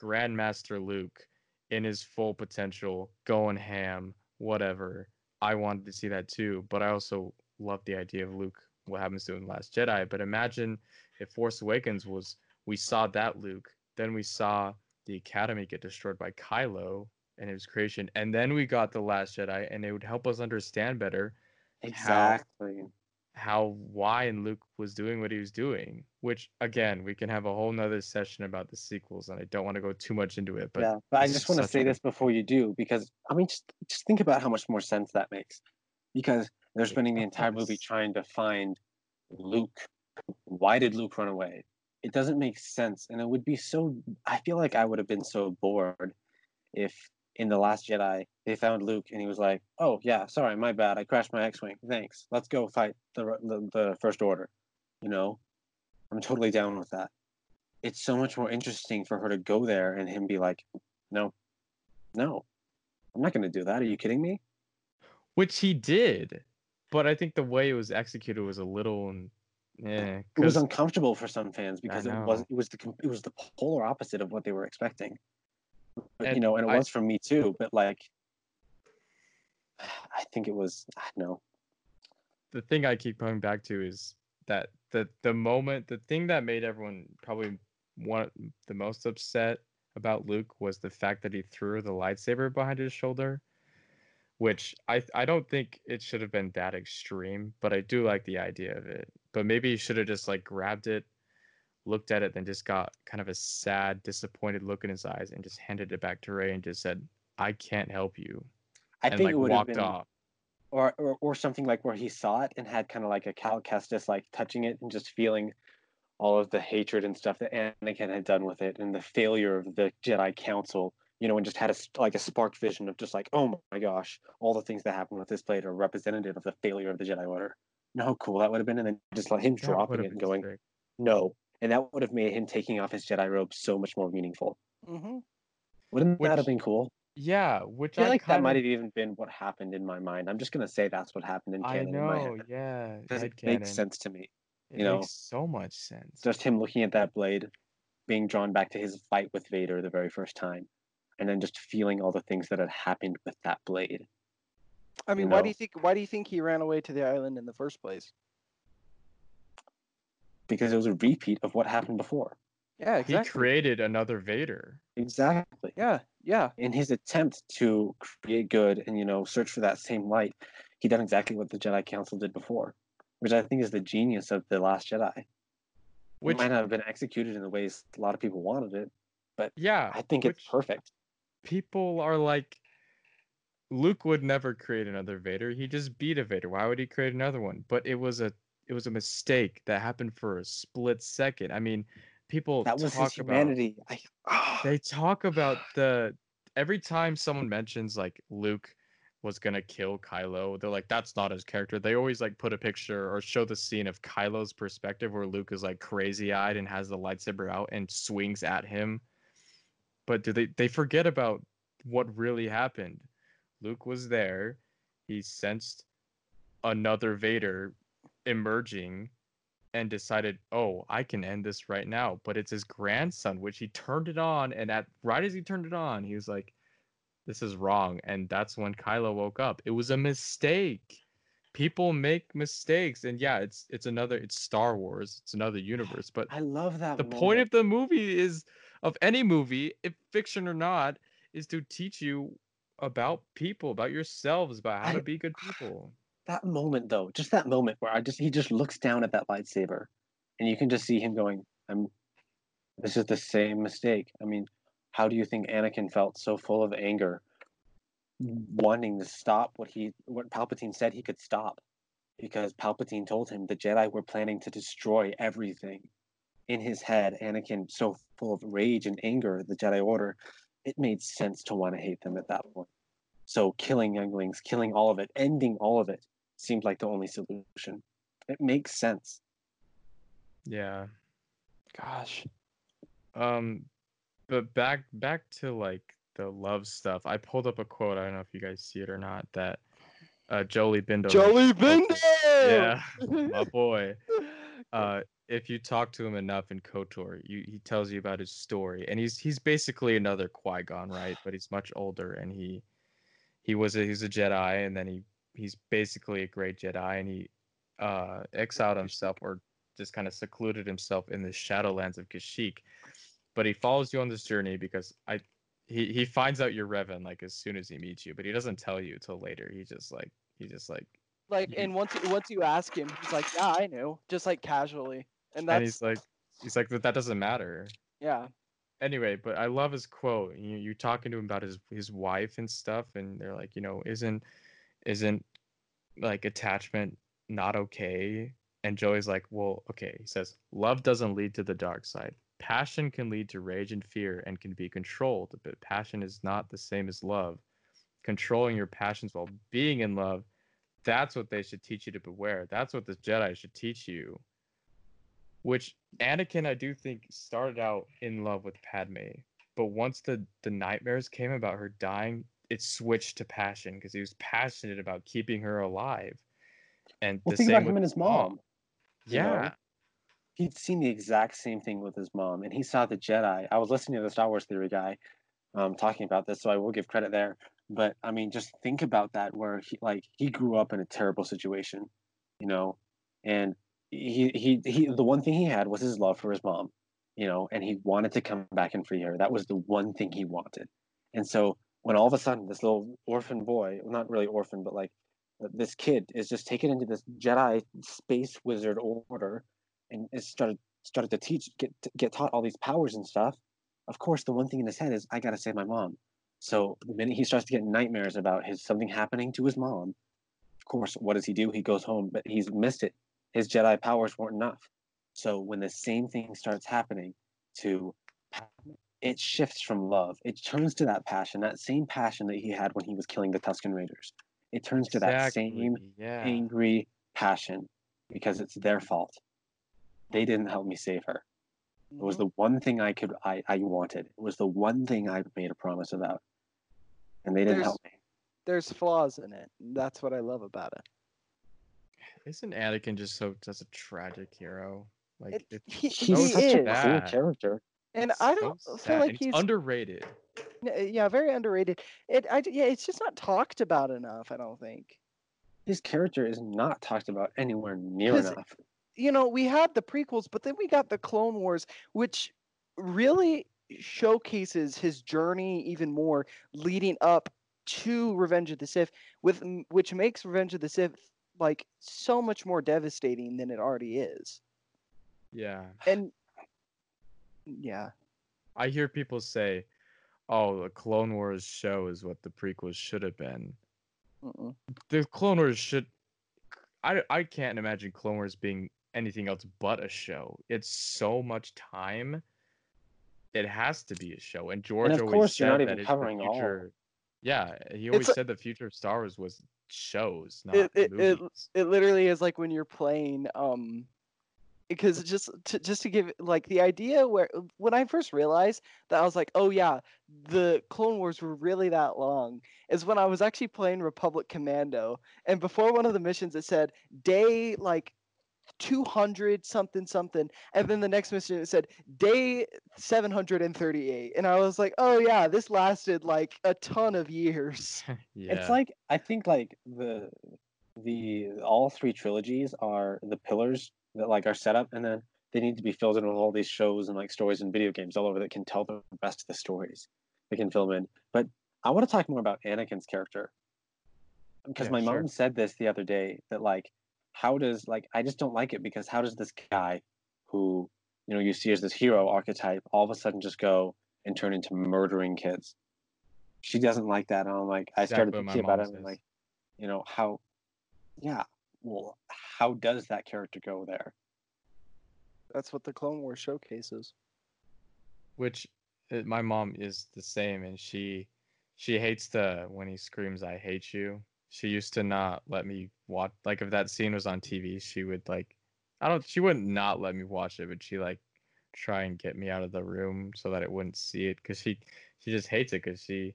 Grandmaster Luke in his full potential, going ham, whatever. I wanted to see that too, but I also love the idea of Luke. What happens to him in Last Jedi? But imagine if Force Awakens was we saw that Luke, then we saw the Academy get destroyed by Kylo and his creation, and then we got the Last Jedi, and it would help us understand better exactly how why and Luke was doing what he was doing. Which again, we can have a whole nother session about the sequels, and I don't want to go too much into it. But yeah, but I just want to say a... this before you do, because I mean, just just think about how much more sense that makes. Because they're spending the entire movie trying to find Luke. Why did Luke run away? It doesn't make sense, and it would be so. I feel like I would have been so bored if in the Last Jedi they found Luke and he was like, "Oh yeah, sorry, my bad. I crashed my X-wing. Thanks. Let's go fight the, the the First Order." You know, I'm totally down with that. It's so much more interesting for her to go there and him be like, "No, no, I'm not going to do that. Are you kidding me?" Which he did, but I think the way it was executed was a little. Yeah, it eh, was uncomfortable for some fans because it was it was the it was the polar opposite of what they were expecting. But, you know, and it I, was from me too. But like, I think it was. I don't know. The thing I keep coming back to is that the the moment, the thing that made everyone probably one the most upset about Luke was the fact that he threw the lightsaber behind his shoulder, which I I don't think it should have been that extreme, but I do like the idea of it. But maybe he should have just like grabbed it looked at it, then just got kind of a sad, disappointed look in his eyes, and just handed it back to Rey and just said, "I can't help you." I and, think like, it would walked have been, off. Or, or or something like where he saw it and had kind of like a Cal Kestis like touching it and just feeling all of the hatred and stuff that Anakin had done with it and the failure of the Jedi Council you know, and just had a like a spark vision of just like, oh my gosh, all the things that happened with this blade are representative of the failure of the Jedi Order. You know how cool that would have been, and then just let him That dropping would've it and going, sick. no, and that would have made him taking off his Jedi robe so much more meaningful. hmm Wouldn't that have been cool? Yeah, which I feel I like that might have even been what happened in my mind. I'm just gonna say that's what happened in I canon in my know, head yeah, because it headcanon. makes sense to me. It you know. makes so much sense. Just him looking at that blade, being drawn back to his fight with Vader the very first time, and then just feeling all the things that had happened with that blade. I mean, You why do you think why do you think he ran away to the island in the first place? Because it was a repeat of what happened before. Yeah, He created another Vader. Exactly. yeah, yeah. In his attempt to create good and you know search for that same light, he done exactly what the Jedi Council did before, which I think is the genius of the Last Jedi. Which it might not have been executed in the ways a lot of people wanted it. But yeah, I think it's perfect. people are like Luke would never create another Vader. He just beat a Vader. Why would he create another one? But it was a it was a mistake that happened for a split second. I mean, people That was talk his about humanity. I, ah, they talk about (sighs) the every time someone mentions like Luke was gonna kill Kylo, they're like, that's not his character. They always like put a picture or show the scene of Kylo's perspective where Luke is like crazy eyed and has the lightsaber out and swings at him. But do they they forget about what really happened? Luke was there, he sensed another Vader emerging and decided, "Oh, I can end this right now." But it's his grandson, which he turned it on, and at right as he turned it on, he was like, "This is wrong." And that's when Kylo woke up. It was a mistake. People make mistakes, and yeah, it's it's another it's Star Wars, it's another universe. But I love that. the point of the movie is of any movie, if fiction or not, is to teach you about people, about yourselves, about how I- to be good people. That moment though, just that moment where I just he just looks down at that lightsaber, and you can just see him going, "I'm. This is the same mistake. I mean, how do you think Anakin felt so full of anger, wanting to stop what he what Palpatine said he could stop, because Palpatine told him the Jedi were planning to destroy everything." In his head, Anakin, so full of rage and anger the Jedi Order, it made sense to want to hate them at that point. So killing younglings, killing all of it, ending all of it seemed like the only solution. It makes sense. Yeah. Gosh. Um, but back back to like the love stuff. I pulled up a quote. I don't know if you guys see it or not. That uh, Jolee Bindo. Jolee mentioned- Bindo. Yeah, (laughs) my boy. (laughs) Uh, if you talk to him enough in KOTOR, you he tells you about his story, and he's he's basically another Qui Gon, right? But he's much older, and he he was a he's a Jedi, and then he he's basically a great Jedi, and he uh exiled himself or just kind of secluded himself in the Shadowlands of Kashyyyk. But he follows you on this journey because I he he finds out you're Revan like as soon as he meets you, but he doesn't tell you till later. He just like he just like like, and once once you ask him, he's like, "Yeah, I knew," just like casually, and that's and he's like he's like that that doesn't matter. yeah, anyway, but I love his quote. You you talking to him about his his wife and stuff, and they're like, you know, isn't isn't like attachment not okay? And Joey's like, well, okay. He says, love doesn't lead to the dark side. Passion can lead to rage and fear and can be controlled, but passion is not the same as love. Controlling your passions while being in love, that's what they should teach you to beware. That's what the Jedi should teach you. Which Anakin, I do think, started out in love with Padme, but once the the nightmares came about her dying, it switched to passion because he was passionate about keeping her alive. And Well, the think same about him and his mom. you know? Yeah, He'd seen the exact same thing with his mom, and he saw the Jedi. I was listening to the Star Wars theory guy um, talking about this, so I will give credit there. But I mean, just think about that, where he like he grew up in a terrible situation, you know, and he he he. The one thing he had was his love for his mom, you know, and he wanted to come back and free her. That was the one thing he wanted. And so when all of a sudden this little orphan boy, well, not really orphan, but like uh, this kid is just taken into this Jedi space wizard order and is started started to teach get get taught all these powers and stuff. Of course, the one thing in his head is I gotta save my mom. So the minute he starts to get nightmares about his something happening to his mom, of course, what does he do? He goes home, but he's missed it. His Jedi powers weren't enough. So when the same thing starts happening to it shifts from love. It turns to that passion, that same passion that he had when he was killing the Tuscan Raiders. It turns to that same yeah. angry passion because it's their fault. They didn't help me save her. It was Mhm. the one thing I could I, I wanted. It was the one thing I made a promise about. And they didn't There's- help me. There's flaws in it. That's what I love about it. Isn't Anakin just so just a tragic hero? Like It- it's he- so he He's such a cool sad. character. And It's I don't feel like he's underrated. Eh, yeah very underrated. It I yeah it's just not talked about enough. I don't think. His character is not talked about anywhere near enough. you know, we had the prequels, but then we got the Clone Wars, which really showcases his journey even more leading up to Revenge of the Sith, with which makes Revenge of the Sith like so much more devastating than it already is. Yeah. And yeah, I hear people say, "Oh, the Clone Wars show is what the prequels should have been." mm-mm. The Clone Wars should. I I can't imagine Clone Wars being anything else but a show. It's so much time. It has to be a show, and George of always course, you're said not that even it's covering the all. future. Yeah, he always like- said the future of Star Wars was shows, not It- it- it- movies. it literally is like when you're playing um because just to, just to give like the idea where uh, when i first realized that i was like oh yeah the clone wars were really that long is when i was actually playing republic commando and before one of the missions it said day like 200 something something and then the next mission it said day 738 and i was like oh yeah this lasted like a ton of years. (laughs) Yeah, It's like I think like the the all three trilogies are the pillars that like are set up and then they need to be filled in with all these shows and like stories and video games all over that can tell the rest of the stories. They can fill in. But I want to talk more about Anakin's character. Because Yeah, my sure. mom said this the other day that like how does like I just don't like it because how does this guy who you know you see as this hero archetype all of a sudden just go and turn into murdering kids? She doesn't like that. And I'm like I started Exactly thinking about it and like, you know, how yeah, well, how does that character go there? that's what the clone wars showcases which uh, my mom is the same and she she hates the when he screams i hate you. She used to not let me watch like if that scene was on tv she would like i don't she wouldn't not let me watch it but she like try and get me out of the room so that it wouldn't see it because she she just hates it because she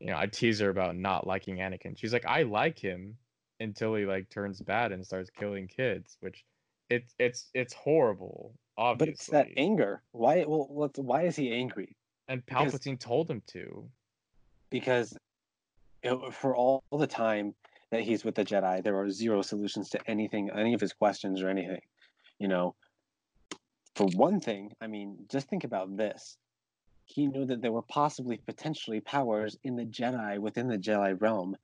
you know i tease her about not liking anakin. She's like i like him until he like turns bad and starts killing kids which it's it's it's horrible obviously But it's that anger. Why? Well, what's, why is he angry? and because- Palpatine told him to. Because it, for all the time that he's with the Jedi, there are zero solutions to anything, any of his questions or anything. You know, for one thing, I mean, just think about this. He knew that there were possibly, potentially powers in the Jedi, within the Jedi realm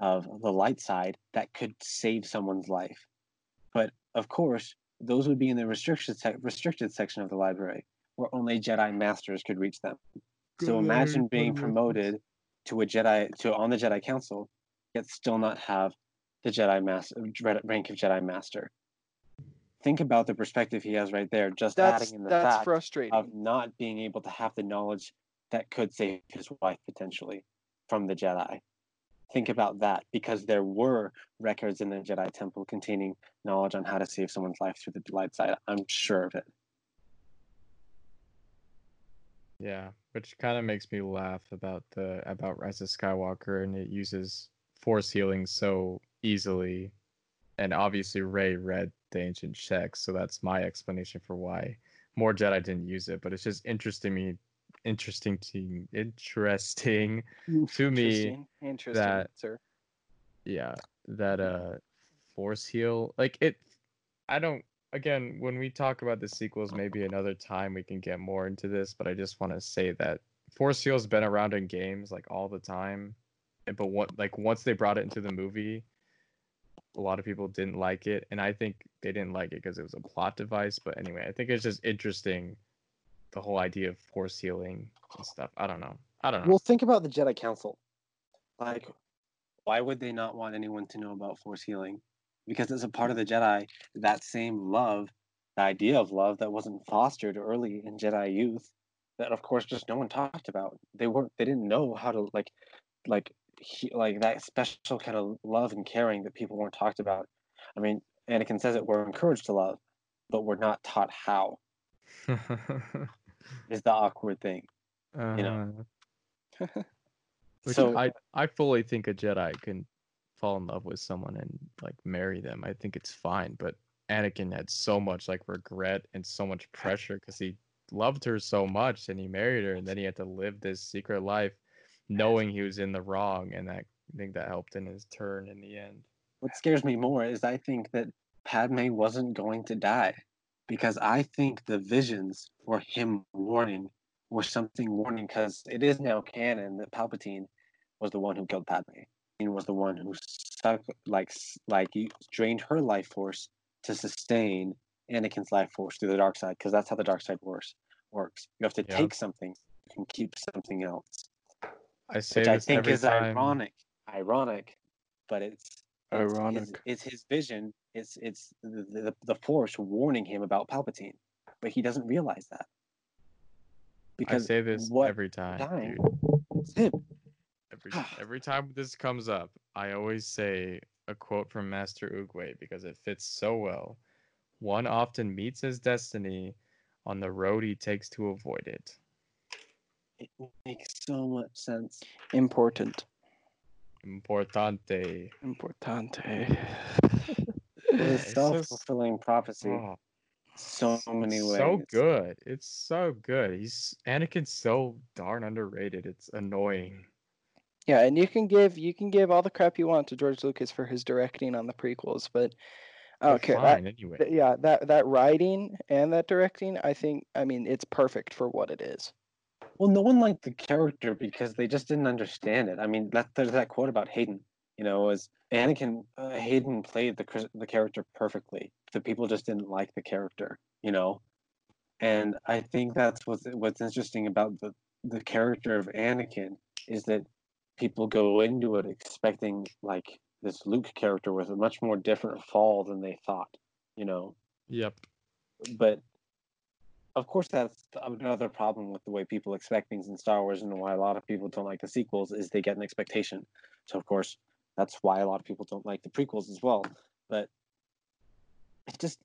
of the light side, that could save someone's life. But of course, those would be in the restricted sec- restricted section of the library, where only Jedi masters could reach them. So imagine Lord, being promoted to a Jedi to on the Jedi Council, yet still not have the Jedi master rank of Jedi Master. Think about the perspective he has right there, just that's adding in the that's fact frustrating of not being able to have the knowledge that could save his wife potentially from the Jedi. Think about that because there were records in the Jedi Temple containing knowledge on how to save someone's life through the light side. I'm sure of it. Yeah, which kind of makes me laugh about the about Rise of Skywalker, and it uses force healing so easily, and obviously Rey read the ancient texts, so that's my explanation for why more Jedi didn't use it. But it's just interesting me, interesting to interesting (laughs) to me interesting interesting that- sir. Yeah that uh force heal like it i don't again when we talk about the sequels maybe another time we can get more into this but i just want to say that force heal's been around in games like all the time and but what like once they brought it into the movie a lot of people didn't like it and i think they didn't like it because it was a plot device but anyway i think it's just interesting the whole idea of force healing and stuff i don't know i don't know Well, think about the Jedi Council. Like, why would they not want anyone to know about force healing? Because it's a part of the Jedi. That same love, the idea of love that wasn't fostered early in Jedi youth, that of course just no one talked about. They weren't they didn't know how to like like he, like that special kind of love and caring that people weren't talked about. I mean, Anakin says it we're encouraged to love, but we're not taught how (laughs) is the awkward thing. You know. Uh, (laughs) which So I I fully think a Jedi can fall in love with someone and like marry them. I think it's fine, but Anakin had so much like regret and so much (laughs) pressure because he loved her so much and he married her and then he had to live this secret life knowing he was in the wrong and that I think that helped in his turn in the end. what scares me more is I think that Padme wasn't going to die because I think the visions for him warning were something warning because it is now canon that Palpatine was the one who killed Padme and was the one who suck like like you drained her life force to sustain Anakin's life force through the dark side because that's how the dark side works works. You have to Yeah. take something and keep something else, I say which I think every is time. ironic. Ironic, but it's Ironic. His, it's his vision. It's it's the, the the force warning him about Palpatine, but he doesn't realize that. I Because say this what every time. dying- dude. Every ah. every time this comes up, I always say a quote from Master Oogway because it fits so well. One often meets his destiny on the road he takes to avoid it. It makes so much sense. Important. Importante. Importante. It is (laughs) It's self-fulfilling prophecy. Oh, so many ways. so good. It's so good. He's Anakin's so darn underrated. It's annoying. Yeah, and you can give you can give all the crap you want to George Lucas for his directing on the prequels, but I They're don't care. That, anyway. th- yeah, that that writing and that directing, I think, I mean, it's perfect for what it is. Well, no one liked the character because they just didn't understand it. I mean, that there's that quote about Hayden. You know, was Anakin uh, Hayden played the the character perfectly. The people just didn't like the character. You know, and I think that's what's what's interesting about the the character of Anakin is that people go into it expecting like this Luke character with a much more different fall than they thought. You know, Yep. but of course that's another problem with the way people expect things in Star Wars and why a lot of people don't like the sequels is they get an expectation. So of course that's why a lot of people don't like the prequels as well. But it just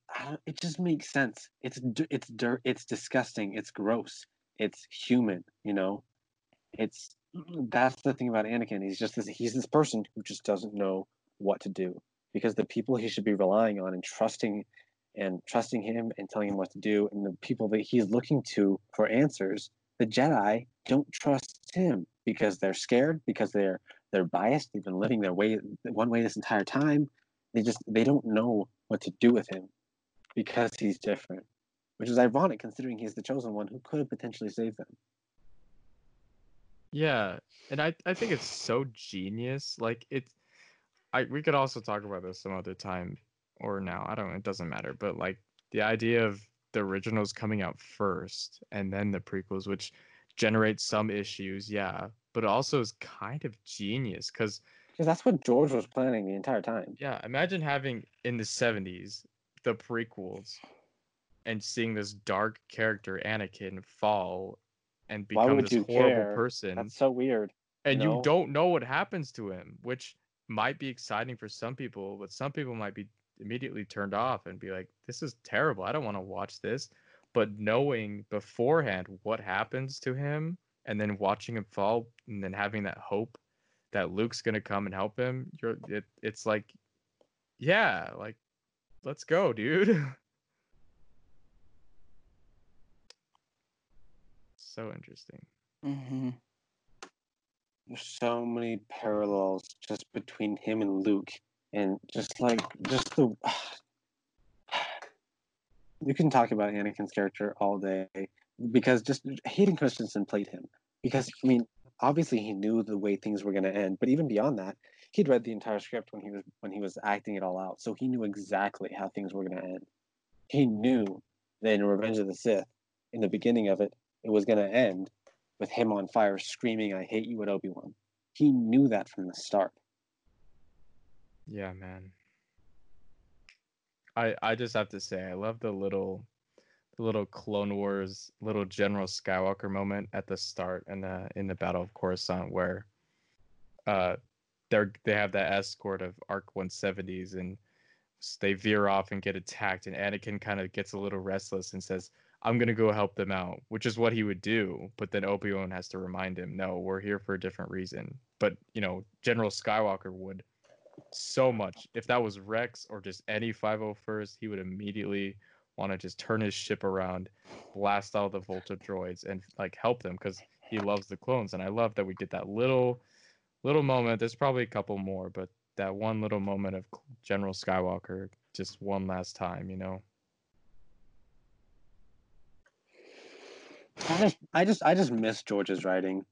it just makes sense. it's it's dirt. It's disgusting. It's gross. It's human. You know, it's mm, that's the thing about Anakin. He's just this. He's this person who just doesn't know what to do because the people he should be relying on and trusting and trusting him and telling him what to do and the people that he's looking to for answers the jedi don't trust him because they're scared because they're they're biased they've been living their way one way this entire time they just they don't know what to do with him because he's different which is ironic considering he's the chosen one who could potentially saved them Yeah, and I I think it's so genius. Like it's, I we could also talk about this some other time or now. I don't. It doesn't matter. But like the idea of the originals coming out first and then the prequels, which generate some issues, yeah, but also is kind of genius because because that's what george was planning the entire time yeah, imagine having in the seventies the prequels and seeing this dark character Anakin fall and become this horrible care? person that's so weird and you don't know what happens to him, which might be exciting for some people, but some people might be immediately turned off and be like, "This is terrible. I don't want to watch this." But knowing beforehand what happens to him, and then watching him fall, and then having that hope that Luke's gonna come and help him, you're it, it's like, yeah, like, let's go, dude. (laughs) so interesting. hmm there's so many parallels just between him and Luke, and just like just the. (sighs) You can talk about Anakin's character all day because just Hayden Christensen played him because I mean obviously he knew the way things were going to end, but even beyond that, he'd read the entire script when he was when he was acting it all out, so he knew exactly how things were going to end. He knew that in Revenge of the Sith, in the beginning of it, it was going to end with him on fire screaming, I hate you at Obi Wan. He knew that from the start. Yeah, man. I I just have to say I love the little the little Clone Wars, little General Skywalker moment at the start and in the Battle of Coruscant where uh they're they have that escort of Arc 170s and they veer off and get attacked and Anakin kind of gets a little restless and says I'm gonna go help them out, which is what he would do. But then Obi Wan has to remind him, no, we're here for a different reason. But you know, General Skywalker would so much. If that was Rex or just any 501st, he would immediately want to just turn his ship around, blast all the Vulture droids, and like help them because he loves the clones. And I love that we get that little, little moment. There's probably a couple more, but that one little moment of General Skywalker, just one last time, you know. I just, I just, I just miss George's writing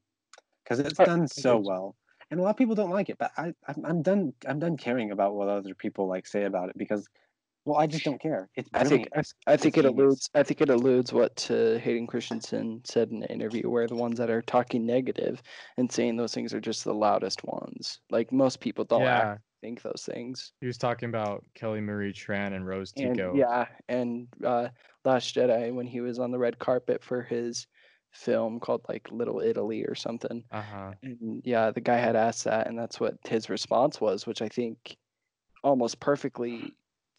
because it's done so well, and a lot of people don't like it. But I, I'm, I'm done. I'm done caring about what other people like say about it because, well, I just don't care. It's I think. I, I think it genius. alludes I think it alludes what uh, Hayden Christensen said in an interview where the ones that are talking negative and saying those things are just the loudest ones. Like most people don't yeah, think those things. he was talking about Kelly Marie Tran and Rose And Tico. yeah, and uh, Last Jedi when he was on the red carpet for his film called like Little Italy or something. Uh huh. And yeah, the guy had asked that, and that's what his response was, which I think almost perfectly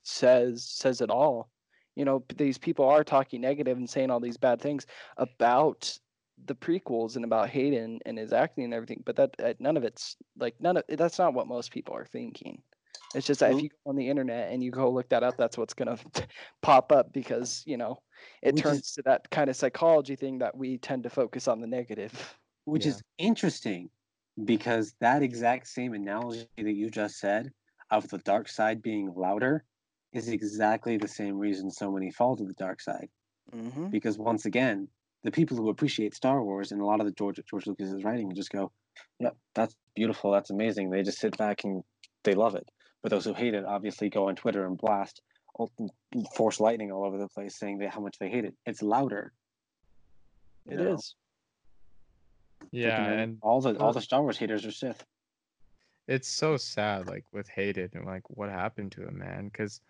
says says it all. You know, these people are talking negative and saying all these bad things about the prequels and about Hayden and his acting and everything, but that uh, none of it's like none of that's not what most people are thinking. It's just that if you go on the internet and you go look that up, that's what's gonna (laughs) pop up because you know it Which is- turns to that kind of psychology thing that we tend to focus on the negative. (laughs) which Yeah. is interesting because that exact same analogy that you just said of the dark side being louder is exactly the same reason so many fall to the dark side. Mm-hmm. Because once again, the people who appreciate Star Wars and a lot of the George George Lucas's writing just go, "Yep, that's beautiful, that's amazing." They just sit back and they love it. But those who hate it obviously go on Twitter and blast force lightning all over the place, saying that how much they hate it. It's louder. you It know? is. Yeah, Freaking and all the all the Star Wars haters are Sith. it's so sad like with Hayden and like what happened to him man because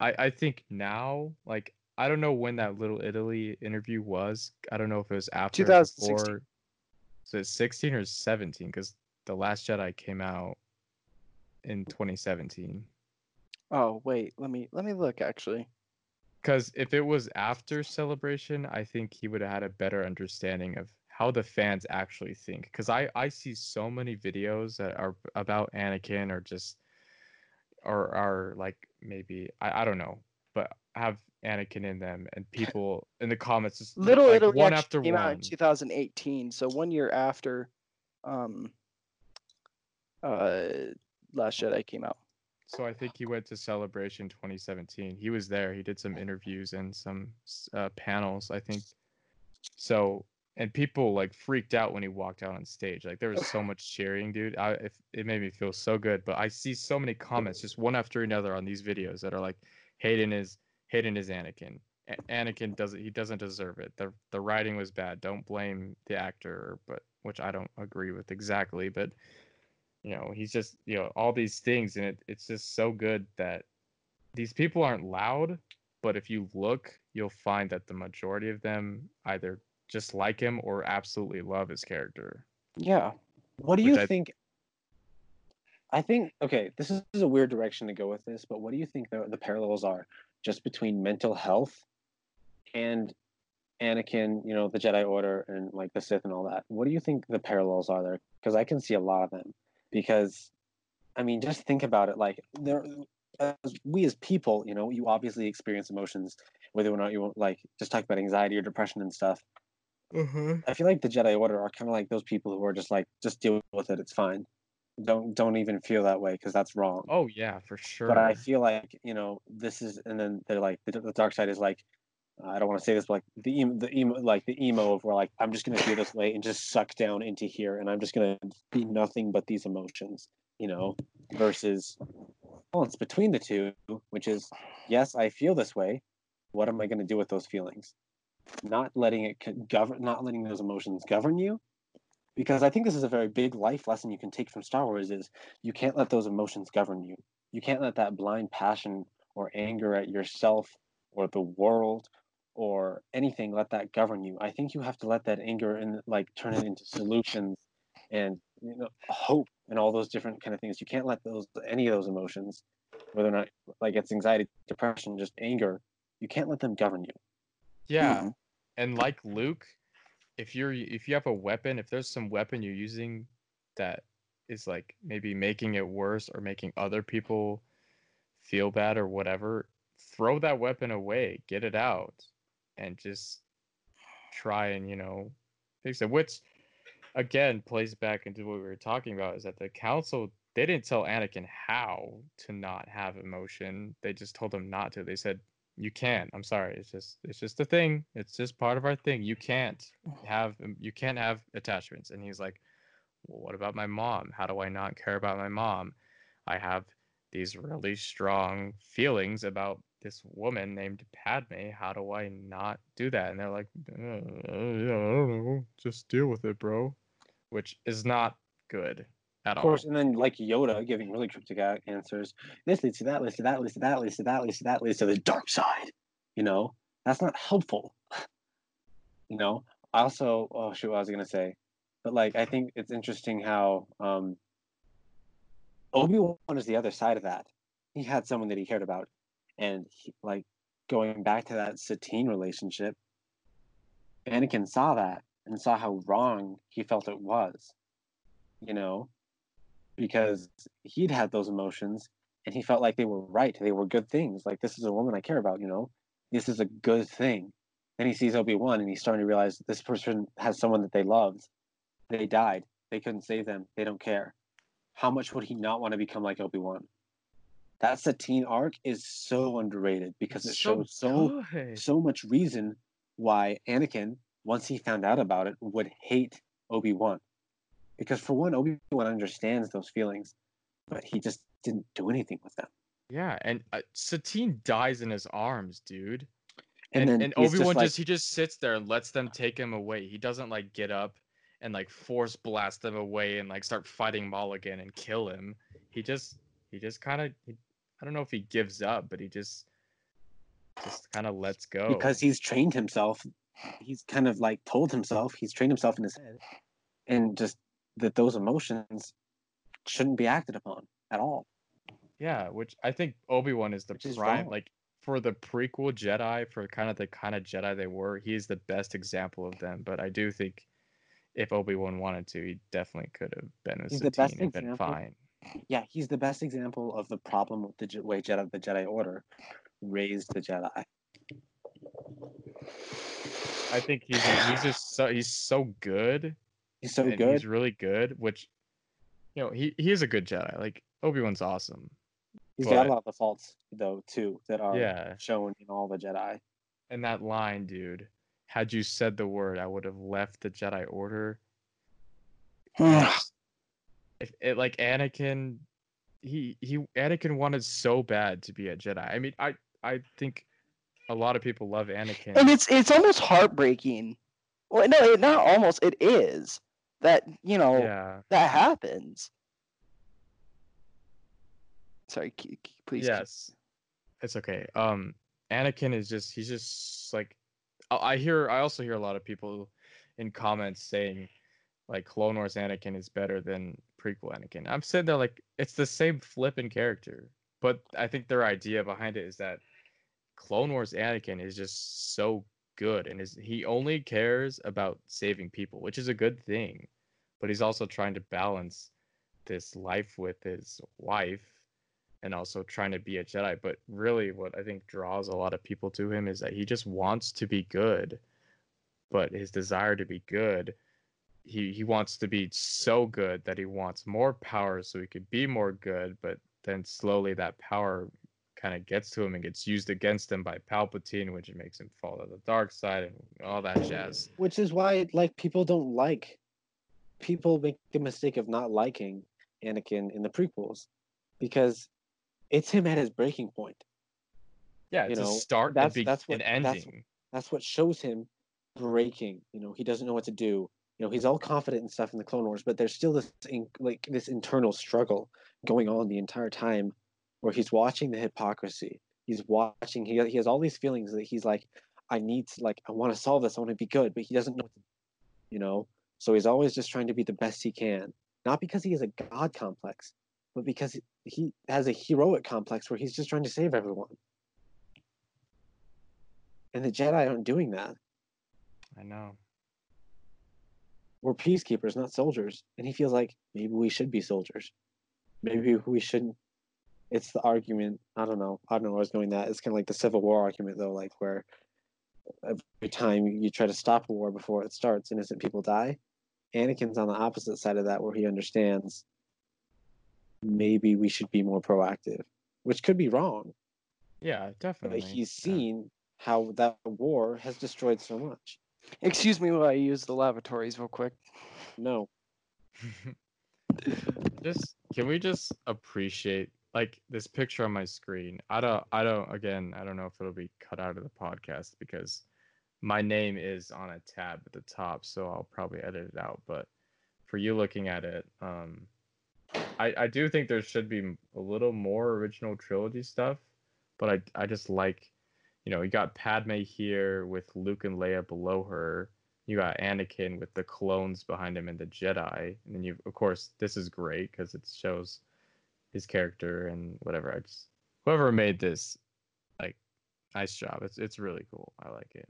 I I think now like I don't know when that little Italy interview was I don't know if it was after or 2016. before so it's 16 or 17 because the Last Jedi came out in 2017 Oh wait, let me let me look actually. because if it was after celebration I think he would have had a better understanding of how the fans actually think because I I see so many videos that are about Anakin or just or are like maybe I, I don't know but have Anakin in them and (laughs) people in the comments just Little like, Italy one after came out in 2018, so one year after um uh Last Jedi came out. So I think he went to celebration 2017 he was there. He did some interviews and some uh, panels I think. So and people like freaked out when he walked out on stage. Like there was so (laughs) much cheering dude. I, if, it made me feel so good but i see so many comments just one after another on these videos that are like hayden is hayden is anakin. A- anakin doesn't he doesn't deserve it. The the writing was bad. Don't blame the actor but which i don't agree with exactly but you know he's just you know all these things and it, it's just so good that these people aren't loud but if you look you'll find that the majority of them either just like him or absolutely love his character Yeah. What do you I- think? I think okay, this is a weird direction to go with this, but what do you think the, the parallels are just between mental health and Anakin, you know, the Jedi Order and like the Sith and all that? What do you think the parallels are there? Because I can see a lot of them. Because, I mean, just think about it. Like there, as we as people, you know, you obviously experience emotions, whether or not you like just talk about anxiety or depression and stuff. Mm-hmm. I feel like the Jedi Order are kind of like those people who are just like, just deal with it. It's fine. Don't don't even feel that way because that's wrong. oh yeah for sure But I feel like you know this is, and then they're like the, the dark side is like, I don't want to say this, but like the emo, the emo, like the emo of where like I'm just gonna feel this way and just suck down into here, and I'm just gonna be nothing but these emotions, you know, versus it's between the two, which is yes, I feel this way. What am I gonna do with those feelings? Not letting it govern, not letting those emotions govern you, because I think this is a very big life lesson you can take from Star Wars is you can't let those emotions govern you. You can't let that blind passion or anger at yourself or the world or anything let that govern you. I think you have to let that anger and like turn it into solutions and you know hope and all those different kind of things. You can't let those any of those emotions, whether or not like it's anxiety, depression, just anger, you can't let them govern you. Yeah. Mhm. And like Luke, if you're if you have a weapon, if there's some weapon you're using that is like maybe making it worse or making other people feel bad or whatever, throw that weapon away, get it out, and just try and, you know, fix it. Which again plays back into what we were talking about is that the council they didn't tell Anakin how to not have emotion. They just told him not to. They said you can't. I'm sorry. It's just it's just a thing. It's just part of our thing. You can't have you can't have attachments. And he's like, well, what about my mom? How do I not care about my mom? I have these really strong feelings about this woman named Padme. How do I not do that? And they're like, uh, yeah, I don't know. Just deal with it, bro. Which is not good at all. Of course, all. and then like Yoda giving really cryptic answers. This leads to that, leads to that, leads to that, leads to that, leads to that, leads to the dark side. You know, that's not helpful. (laughs) you know, also oh shoot, what I was gonna say, but like I think it's interesting how um Obi Wan is the other side of that. He had someone that he cared about, and he, like going back to that Satine relationship, Anakin saw that and saw how wrong he felt it was. You know, because he'd had those emotions and he felt like they were right. They were good things. Like this is a woman I care about. You know, this is a good thing. Then he sees Obi Wan and he's starting to realize this person has someone that they loved. They died. They couldn't save them. They don't care. How much would he not want to become like Obi Wan? That Satine arc is so underrated because it shows so good. so much reason why Anakin, once he found out about it, would hate Obi Wan. Because for one, Obi Wan understands those feelings, but he just didn't do anything with them. Yeah, and uh, Satine dies in his arms, dude. And And, then and Obi just Wan like- just he just sits there and lets them take him away. He doesn't like get up and like force blast them away and like start fighting Maul again and kill him. He just he just kind of I don't know if he gives up, but he just just kind of lets go. Because he's trained himself. He's kind of like told himself, he's trained himself in his head, and just that those emotions shouldn't be acted upon at all. Yeah, which I think Obi Wan is the Which prime, wrong. like for the prequel Jedi, for kind of the kind of Jedi they were. He is the best example of them. But I do think if Obi Wan wanted to, he definitely could have been a He's the best Satine and been example. fine. Yeah, he's the best example of the problem with the way Jedi, the Jedi Order raised the Jedi. I think he's he's just so he's so good. He's so good. He's really good. Which you know he he is a good Jedi. Like Obi Wan's awesome. He's got a lot of the faults though too that are Yeah, shown in all the Jedi. and that line, dude. Had you said the word, I would have left the Jedi Order. (sighs) if it like Anakin, he he Anakin wanted so bad to be a Jedi. I mean, I I think a lot of people love Anakin. and it's it's almost heartbreaking. Well, no, it, not almost. It is that you know yeah, that happens. Sorry, please. yes, it's okay. Um, Anakin is just he's just like I I hear. I also hear a lot of people in comments saying like Clone Wars Anakin is better than prequel Anakin. I'm sitting there like it's the same flipping character, but I think their idea behind it is that Clone Wars Anakin is just so good and is he only cares about saving people, which is a good thing. But he's also trying to balance this life with his wife and also trying to be a Jedi. But really what I think draws a lot of people to him is that he just wants to be good. But his desire to be good, he he wants to be so good that he wants more power so he could be more good, but then slowly that power kind of gets to him and gets used against him by Palpatine, which makes him fall to the dark side and all that jazz. Which is why like people don't like people make the mistake of not liking Anakin in the prequels because it's him at his breaking point. Yeah, You know, a start that's- and, be- that's what- that's- ending. That's what shows him breaking. You know, he doesn't know what to do. You know, he's all confident and stuff in the Clone Wars, but there's still this in, like this internal struggle going on the entire time, where he's watching the hypocrisy. He's watching. He he has all these feelings that he's like, I need to like I want to solve this. I want to be good, but he doesn't know, you know. So he's always just trying to be the best he can, not because he has a god complex, but because he has a heroic complex where he's just trying to save everyone. And the Jedi aren't doing that. I know. We're peacekeepers, not soldiers. And he feels like maybe we should be soldiers. Maybe we shouldn't. It's the argument. I don't know. I don't know where I was going. That it's kind of like the Civil War argument, though, like where every time you try to stop a war before it starts, innocent people die. Anakin's on the opposite side of that, where he understands maybe we should be more proactive, which could be wrong. Yeah, definitely. But he's Yeah. seen how that war has destroyed so much. Excuse me while I use the lavatories real quick. No, (laughs) just can we just appreciate like this picture on my screen i don't i don't again i don't know if it'll be cut out of the podcast because my name is on a tab at the top so i'll probably edit it out but for you looking at it um i i do think there should be a little more original trilogy stuff but i i just like you know you got padme here with luke and leia below her you got Anakin with the clones behind him and the Jedi, and then you, of course, this is great because it shows his character and whatever. I just whoever made this, like, nice job. It's it's really cool. I like it.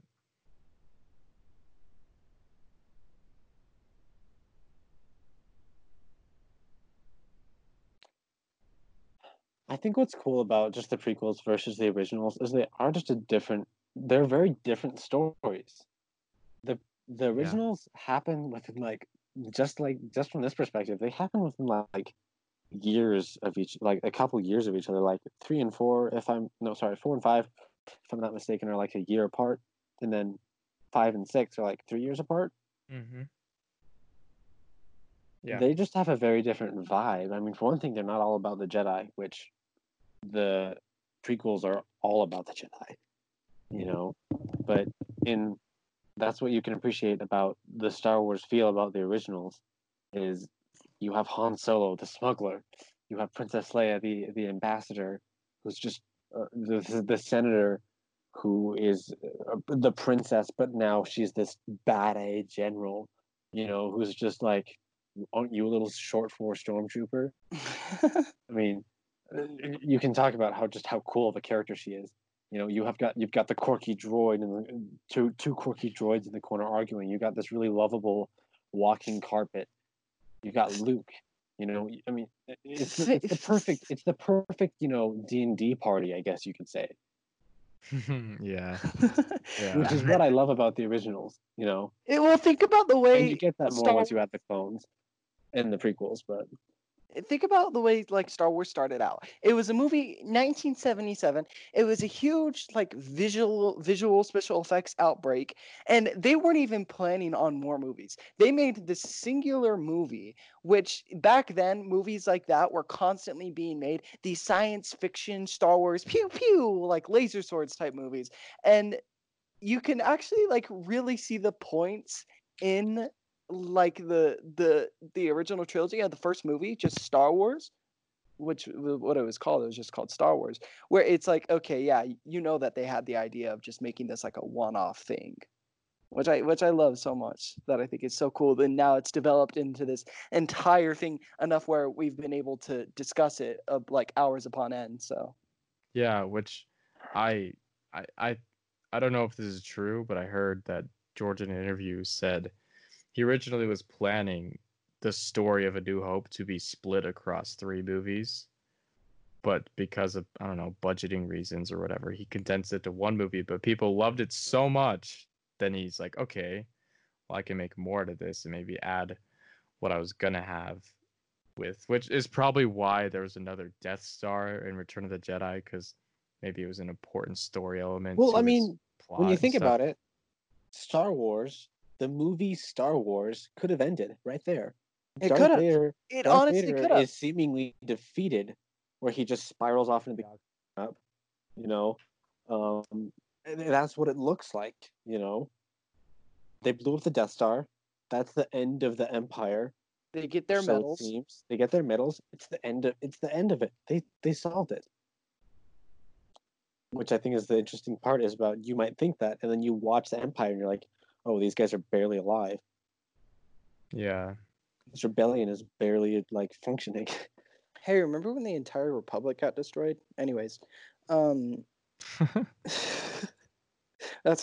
I think what's cool about just the prequels versus the originals is they are just a different. They're very different stories. the The originals happen within like just like just from this perspective, they happen within like years of each, like a couple years of each other. Like three and four, if I'm no sorry, four and five, if I'm not mistaken, are like a year apart, and then five and six are like three years apart. Mm-hmm. Yeah. They just have a very different vibe. I mean, for one thing, they're not all about the Jedi, which the prequels are all about the Jedi. You know, but in that's what you can appreciate about the Star Wars feel about the originals is you have Han Solo, the smuggler, you have Princess Leia, the the ambassador, who's just uh, the the senator who is uh, the princess, but now she's this bad A general, you know, who's just like, aren't you a little short for a stormtrooper? (laughs) I mean, you can talk about how just how cool of a character she is. You know, you have got you've got the quirky droid and the, two two quirky droids in the corner arguing. You got this really lovable walking carpet. You got Luke. You know, I mean, it's the, it's the perfect it's the perfect you know D and D party, I guess you could say, (laughs) (laughs) yeah. which is what I love about the originals. You know, It, well, think about the and way you get that more Star- once you add the clones and the prequels. But Eh, think about the way like Star Wars started out. It was a movie 1977. It was a huge like visual visual special effects outbreak and they weren't even planning on more movies. They made this singular movie which back then movies like that were constantly being made. These science fiction Star Wars pew pew like laser swords type movies and you can actually like really see the points in like the the the original trilogy of the first movie, just Star Wars, which what it was called, it was just called Star Wars, where it's like, okay, yeah, you know that they had the idea of just making this like a one-off thing, which I which I love so much that I think is so cool. And now it's developed into this entire thing enough where we've been able to discuss it of like hours upon end. So Yeah, which I I I I don't know if this is true, but I heard that George in an interview said he originally was planning the story of A New Hope to be split across three movies. But because of I don't know, budgeting reasons or whatever, he condensed it to one movie, but people loved it so much, then he's like, okay, well I can make more to this and maybe add what I was gonna have with which is probably why there was another Death Star in Return of the Jedi because maybe it was an important story element. well, to I mean, when you think about it, Star Wars, the movie Star Wars, could have ended right there. It could've. It Darth honestly could have. is seemingly defeated, where he just spirals off into the up. You know, um, and that's what it looks like. You know, they blew up the Death Star. That's the end of the Empire. They get their so medals. seems. They get their medals. It's the end of. It's the end of it. They they solved it. which I think is the interesting part is about you might think that, and then you watch the Empire and you're like, oh, these guys are barely alive. Yeah. This rebellion is barely like functioning. (laughs) Hey, remember when the entire Republic got destroyed? Anyways, um, (laughs) (laughs) that's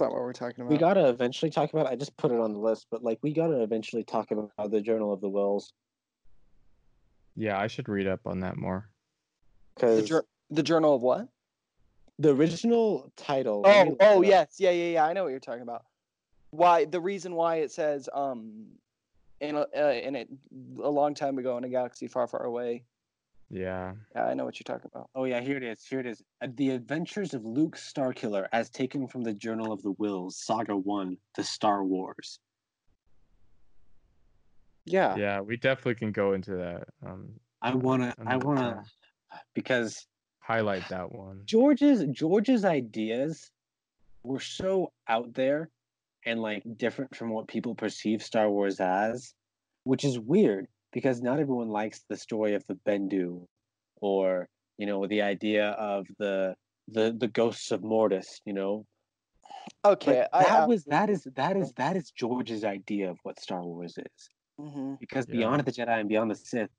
not what we're talking about. we gotta eventually talk about. I just put it on the list, but like we gotta eventually talk about the Journal of the Whills yeah, I should read up on that more. the, because the Journal of what? the original title. Oh, oh yes, yeah, yeah, yeah. I know what you're talking about. Why the reason why it says um, in a uh, in it a long time ago in a galaxy far, far away. Yeah. Yeah, I know what you're talking about. Oh yeah, here it is. Here it is. Uh, The Adventures of Luke Starkiller, as taken from the Journal of the Whills, Saga One: The Star Wars. Yeah. Yeah, we definitely can go into that. Um, I wanna, I wanna, because highlight that one. George's George's ideas were so out there and like different from what people perceive Star Wars as, which is weird because not everyone likes the story of the Bendu or you know the idea of the the the ghosts of Mortis, you know. Okay. But that I, was that is that is that is George's idea of what Star Wars is. hmm Because Yeah. beyond the Jedi and beyond the Sith,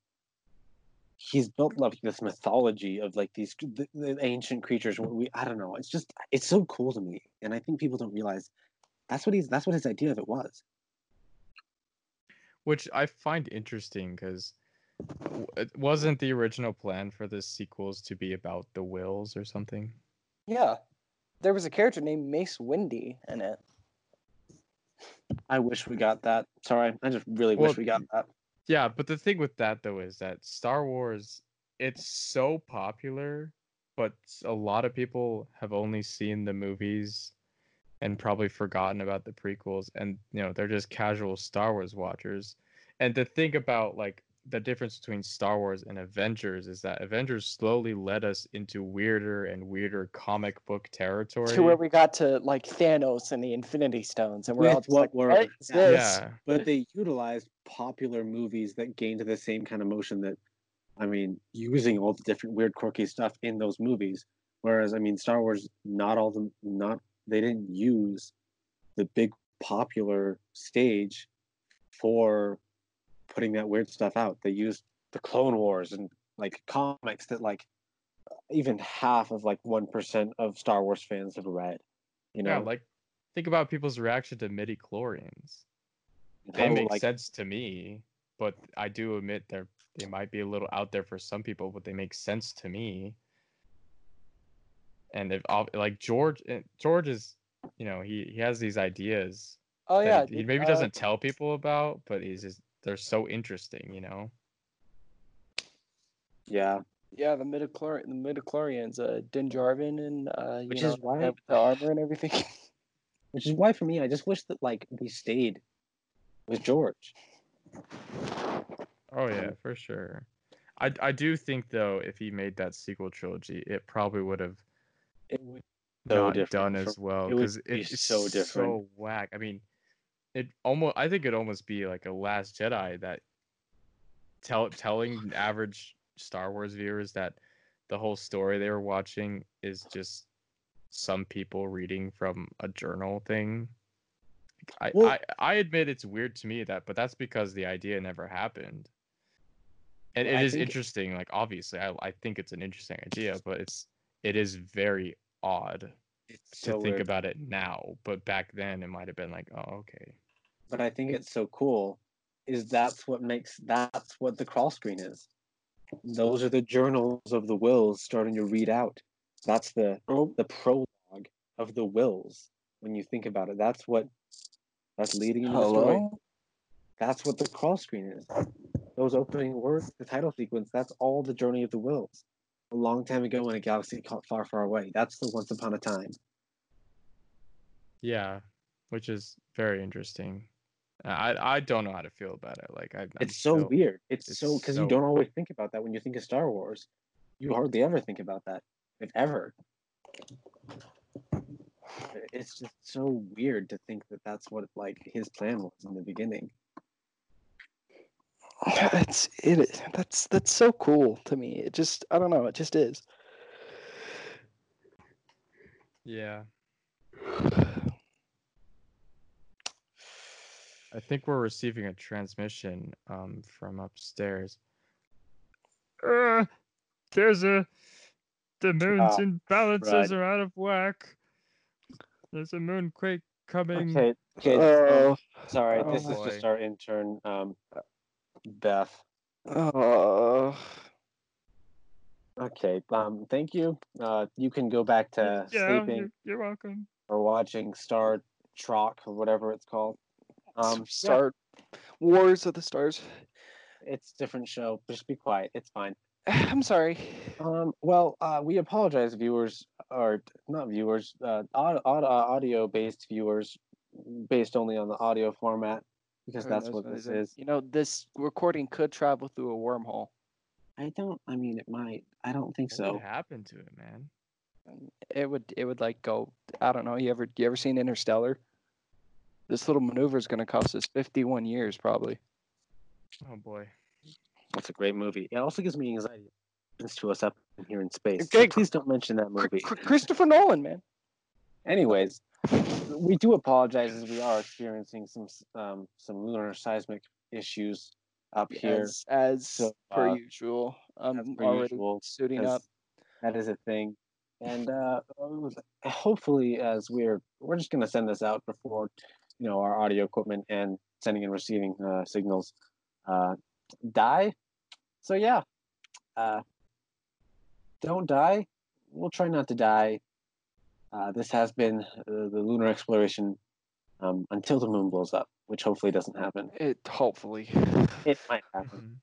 he's built like this mythology of like these the, the ancient creatures. We I don't know. It's just it's so cool to me, and I think people don't realize that's what he's that's what his idea of it was. Which I find interesting because it wasn't the original plan for the sequels to be about the Whills or something. Yeah. There was a character named Mace Windy in it. I wish we got that. Sorry, I just really Well, wish we got that. Yeah, but the thing with that though is that Star Wars it's so popular, but a lot of people have only seen the movies and probably forgotten about the prequels and you know, they're just casual Star Wars watchers. And to think about like the difference between Star Wars and Avengers is that Avengers slowly led us into weirder and weirder comic book territory. To where we got to like Thanos and the Infinity Stones, and we're all With just what like, were- what is yeah. this? yeah. But they utilized popular movies that gained the same kind of motion that, I mean, using all the different weird, quirky stuff in those movies. Whereas, I mean, Star Wars, not all the not they didn't use the big popular stage for putting that weird stuff out. They used the Clone Wars and like comics that like even half of like one percent of Star Wars fans have read. You know, Yeah, like think about people's reaction to midichlorians. They make like, sense to me, but I do admit they're they might be a little out there for some people, but they make sense to me. And if ob- like George, eh, George is, you know, he he has these ideas Oh yeah, he, he maybe uh, doesn't tell people about, but he's just they're so interesting, you know. yeah. Yeah, the midichlorian, the midichlorians, uh, Din Djarin and uh, you Which know, is why- the the armor and everything. (laughs) Which is why, for me, I just wish that like we stayed with George. Oh yeah, for sure. I I do think though, if he made that sequel trilogy, it probably would have It would not different done from- as well it because be it's so different. so whack. I mean, it almost I think it'd almost be like a Last Jedi that tell telling average Star Wars viewers that the whole story they were watching is just some people reading from a journal thing. I, Well- I I admit it's weird to me that, but that's because the idea never happened. And it I is interesting. Like obviously, I I think it's an interesting idea, but it's it is very odd It's to so think weird. about it now. But back then, it might have been like, oh, okay. But I think it's so cool. Is that's what makes that's what the crawl screen is. Those are the journals of the Whills starting to read out. That's the Oh, the prologue of the Whills. When you think about it, that's what that's leading into the story. That's what the crawl screen is. Those opening words, the title sequence, that's all the journey of the Whills. A long time ago in a galaxy called far, far away. That's the once upon a time. Yeah, which is very interesting. I I don't know how to feel about it. Like I, I'm It's so still- weird. It's, it's so because so you don't always think about that when you think of Star Wars. You hardly ever think about that, if ever. It's just so weird to think that that's what like his plan was in the beginning. (sighs) It's it. is- That's that's so cool to me. It just I don't know. It just is. Yeah. I (sighs) think we're receiving a transmission um from upstairs. Uh, there's a the moon's Ah, imbalances right. are out of whack. There's a moonquake coming. Okay. Okay. Oh, um, sorry, oh this is just our intern, um, Beth. oh. Okay. Um. Thank you. Uh. You can go back to yeah, sleeping you're, you're welcome. or watching Star Trek or whatever it's called. Um. yeah, Star Wars of the Stars. it's a different show. Just be quiet. It's fine. (sighs) I'm sorry. Um. Well, uh, we apologize, viewers, or not viewers, uh, audio-based viewers, based only on the audio format, because that's what what this is. You know, this recording could travel through a wormhole. I don't. I mean, it might. I don't think What so. would happen to it, man? Um, it would it would like go I don't know, you ever you ever seen Interstellar? This little maneuver is gonna cost us fifty one years probably. Oh boy. That's a great movie. It also gives me anxiety. It to us up here in space. Okay, So please don't mention that movie. Christopher Nolan, man. Anyways, we do apologize as we are experiencing some um, some lunar seismic issues up here. As as So, per uh, usual. I'm per already usual, suiting up. That is a thing. And uh, hopefully, as we're we're just gonna send this out before you know our audio equipment and sending and receiving uh, signals uh, die. So yeah, uh, don't die. We'll try not to die. Uh, this has been uh, the lunar exploration um, until the moon blows up, which hopefully doesn't happen. It hopefully. It might (laughs) happen. Mhm.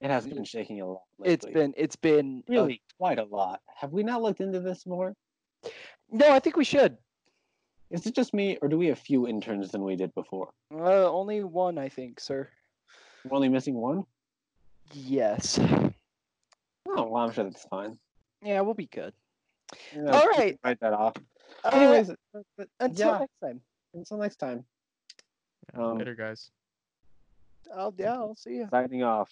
It has been shaking a lot. It's lately. been it's been uh, really quite a lot. Have we not looked into this more? no, I think we should. Is it just me, or do we have few interns than we did before? Uh, only one, I think, sir. We're only missing one. Yes. Oh, well, I'm sure that's fine. Yeah, we'll be good. All we write that off. Uh, Anyways, but- but until yeah, next time. until next time. Yeah, Um, Later, guys. I'll yeah, I'll see you. Signing off.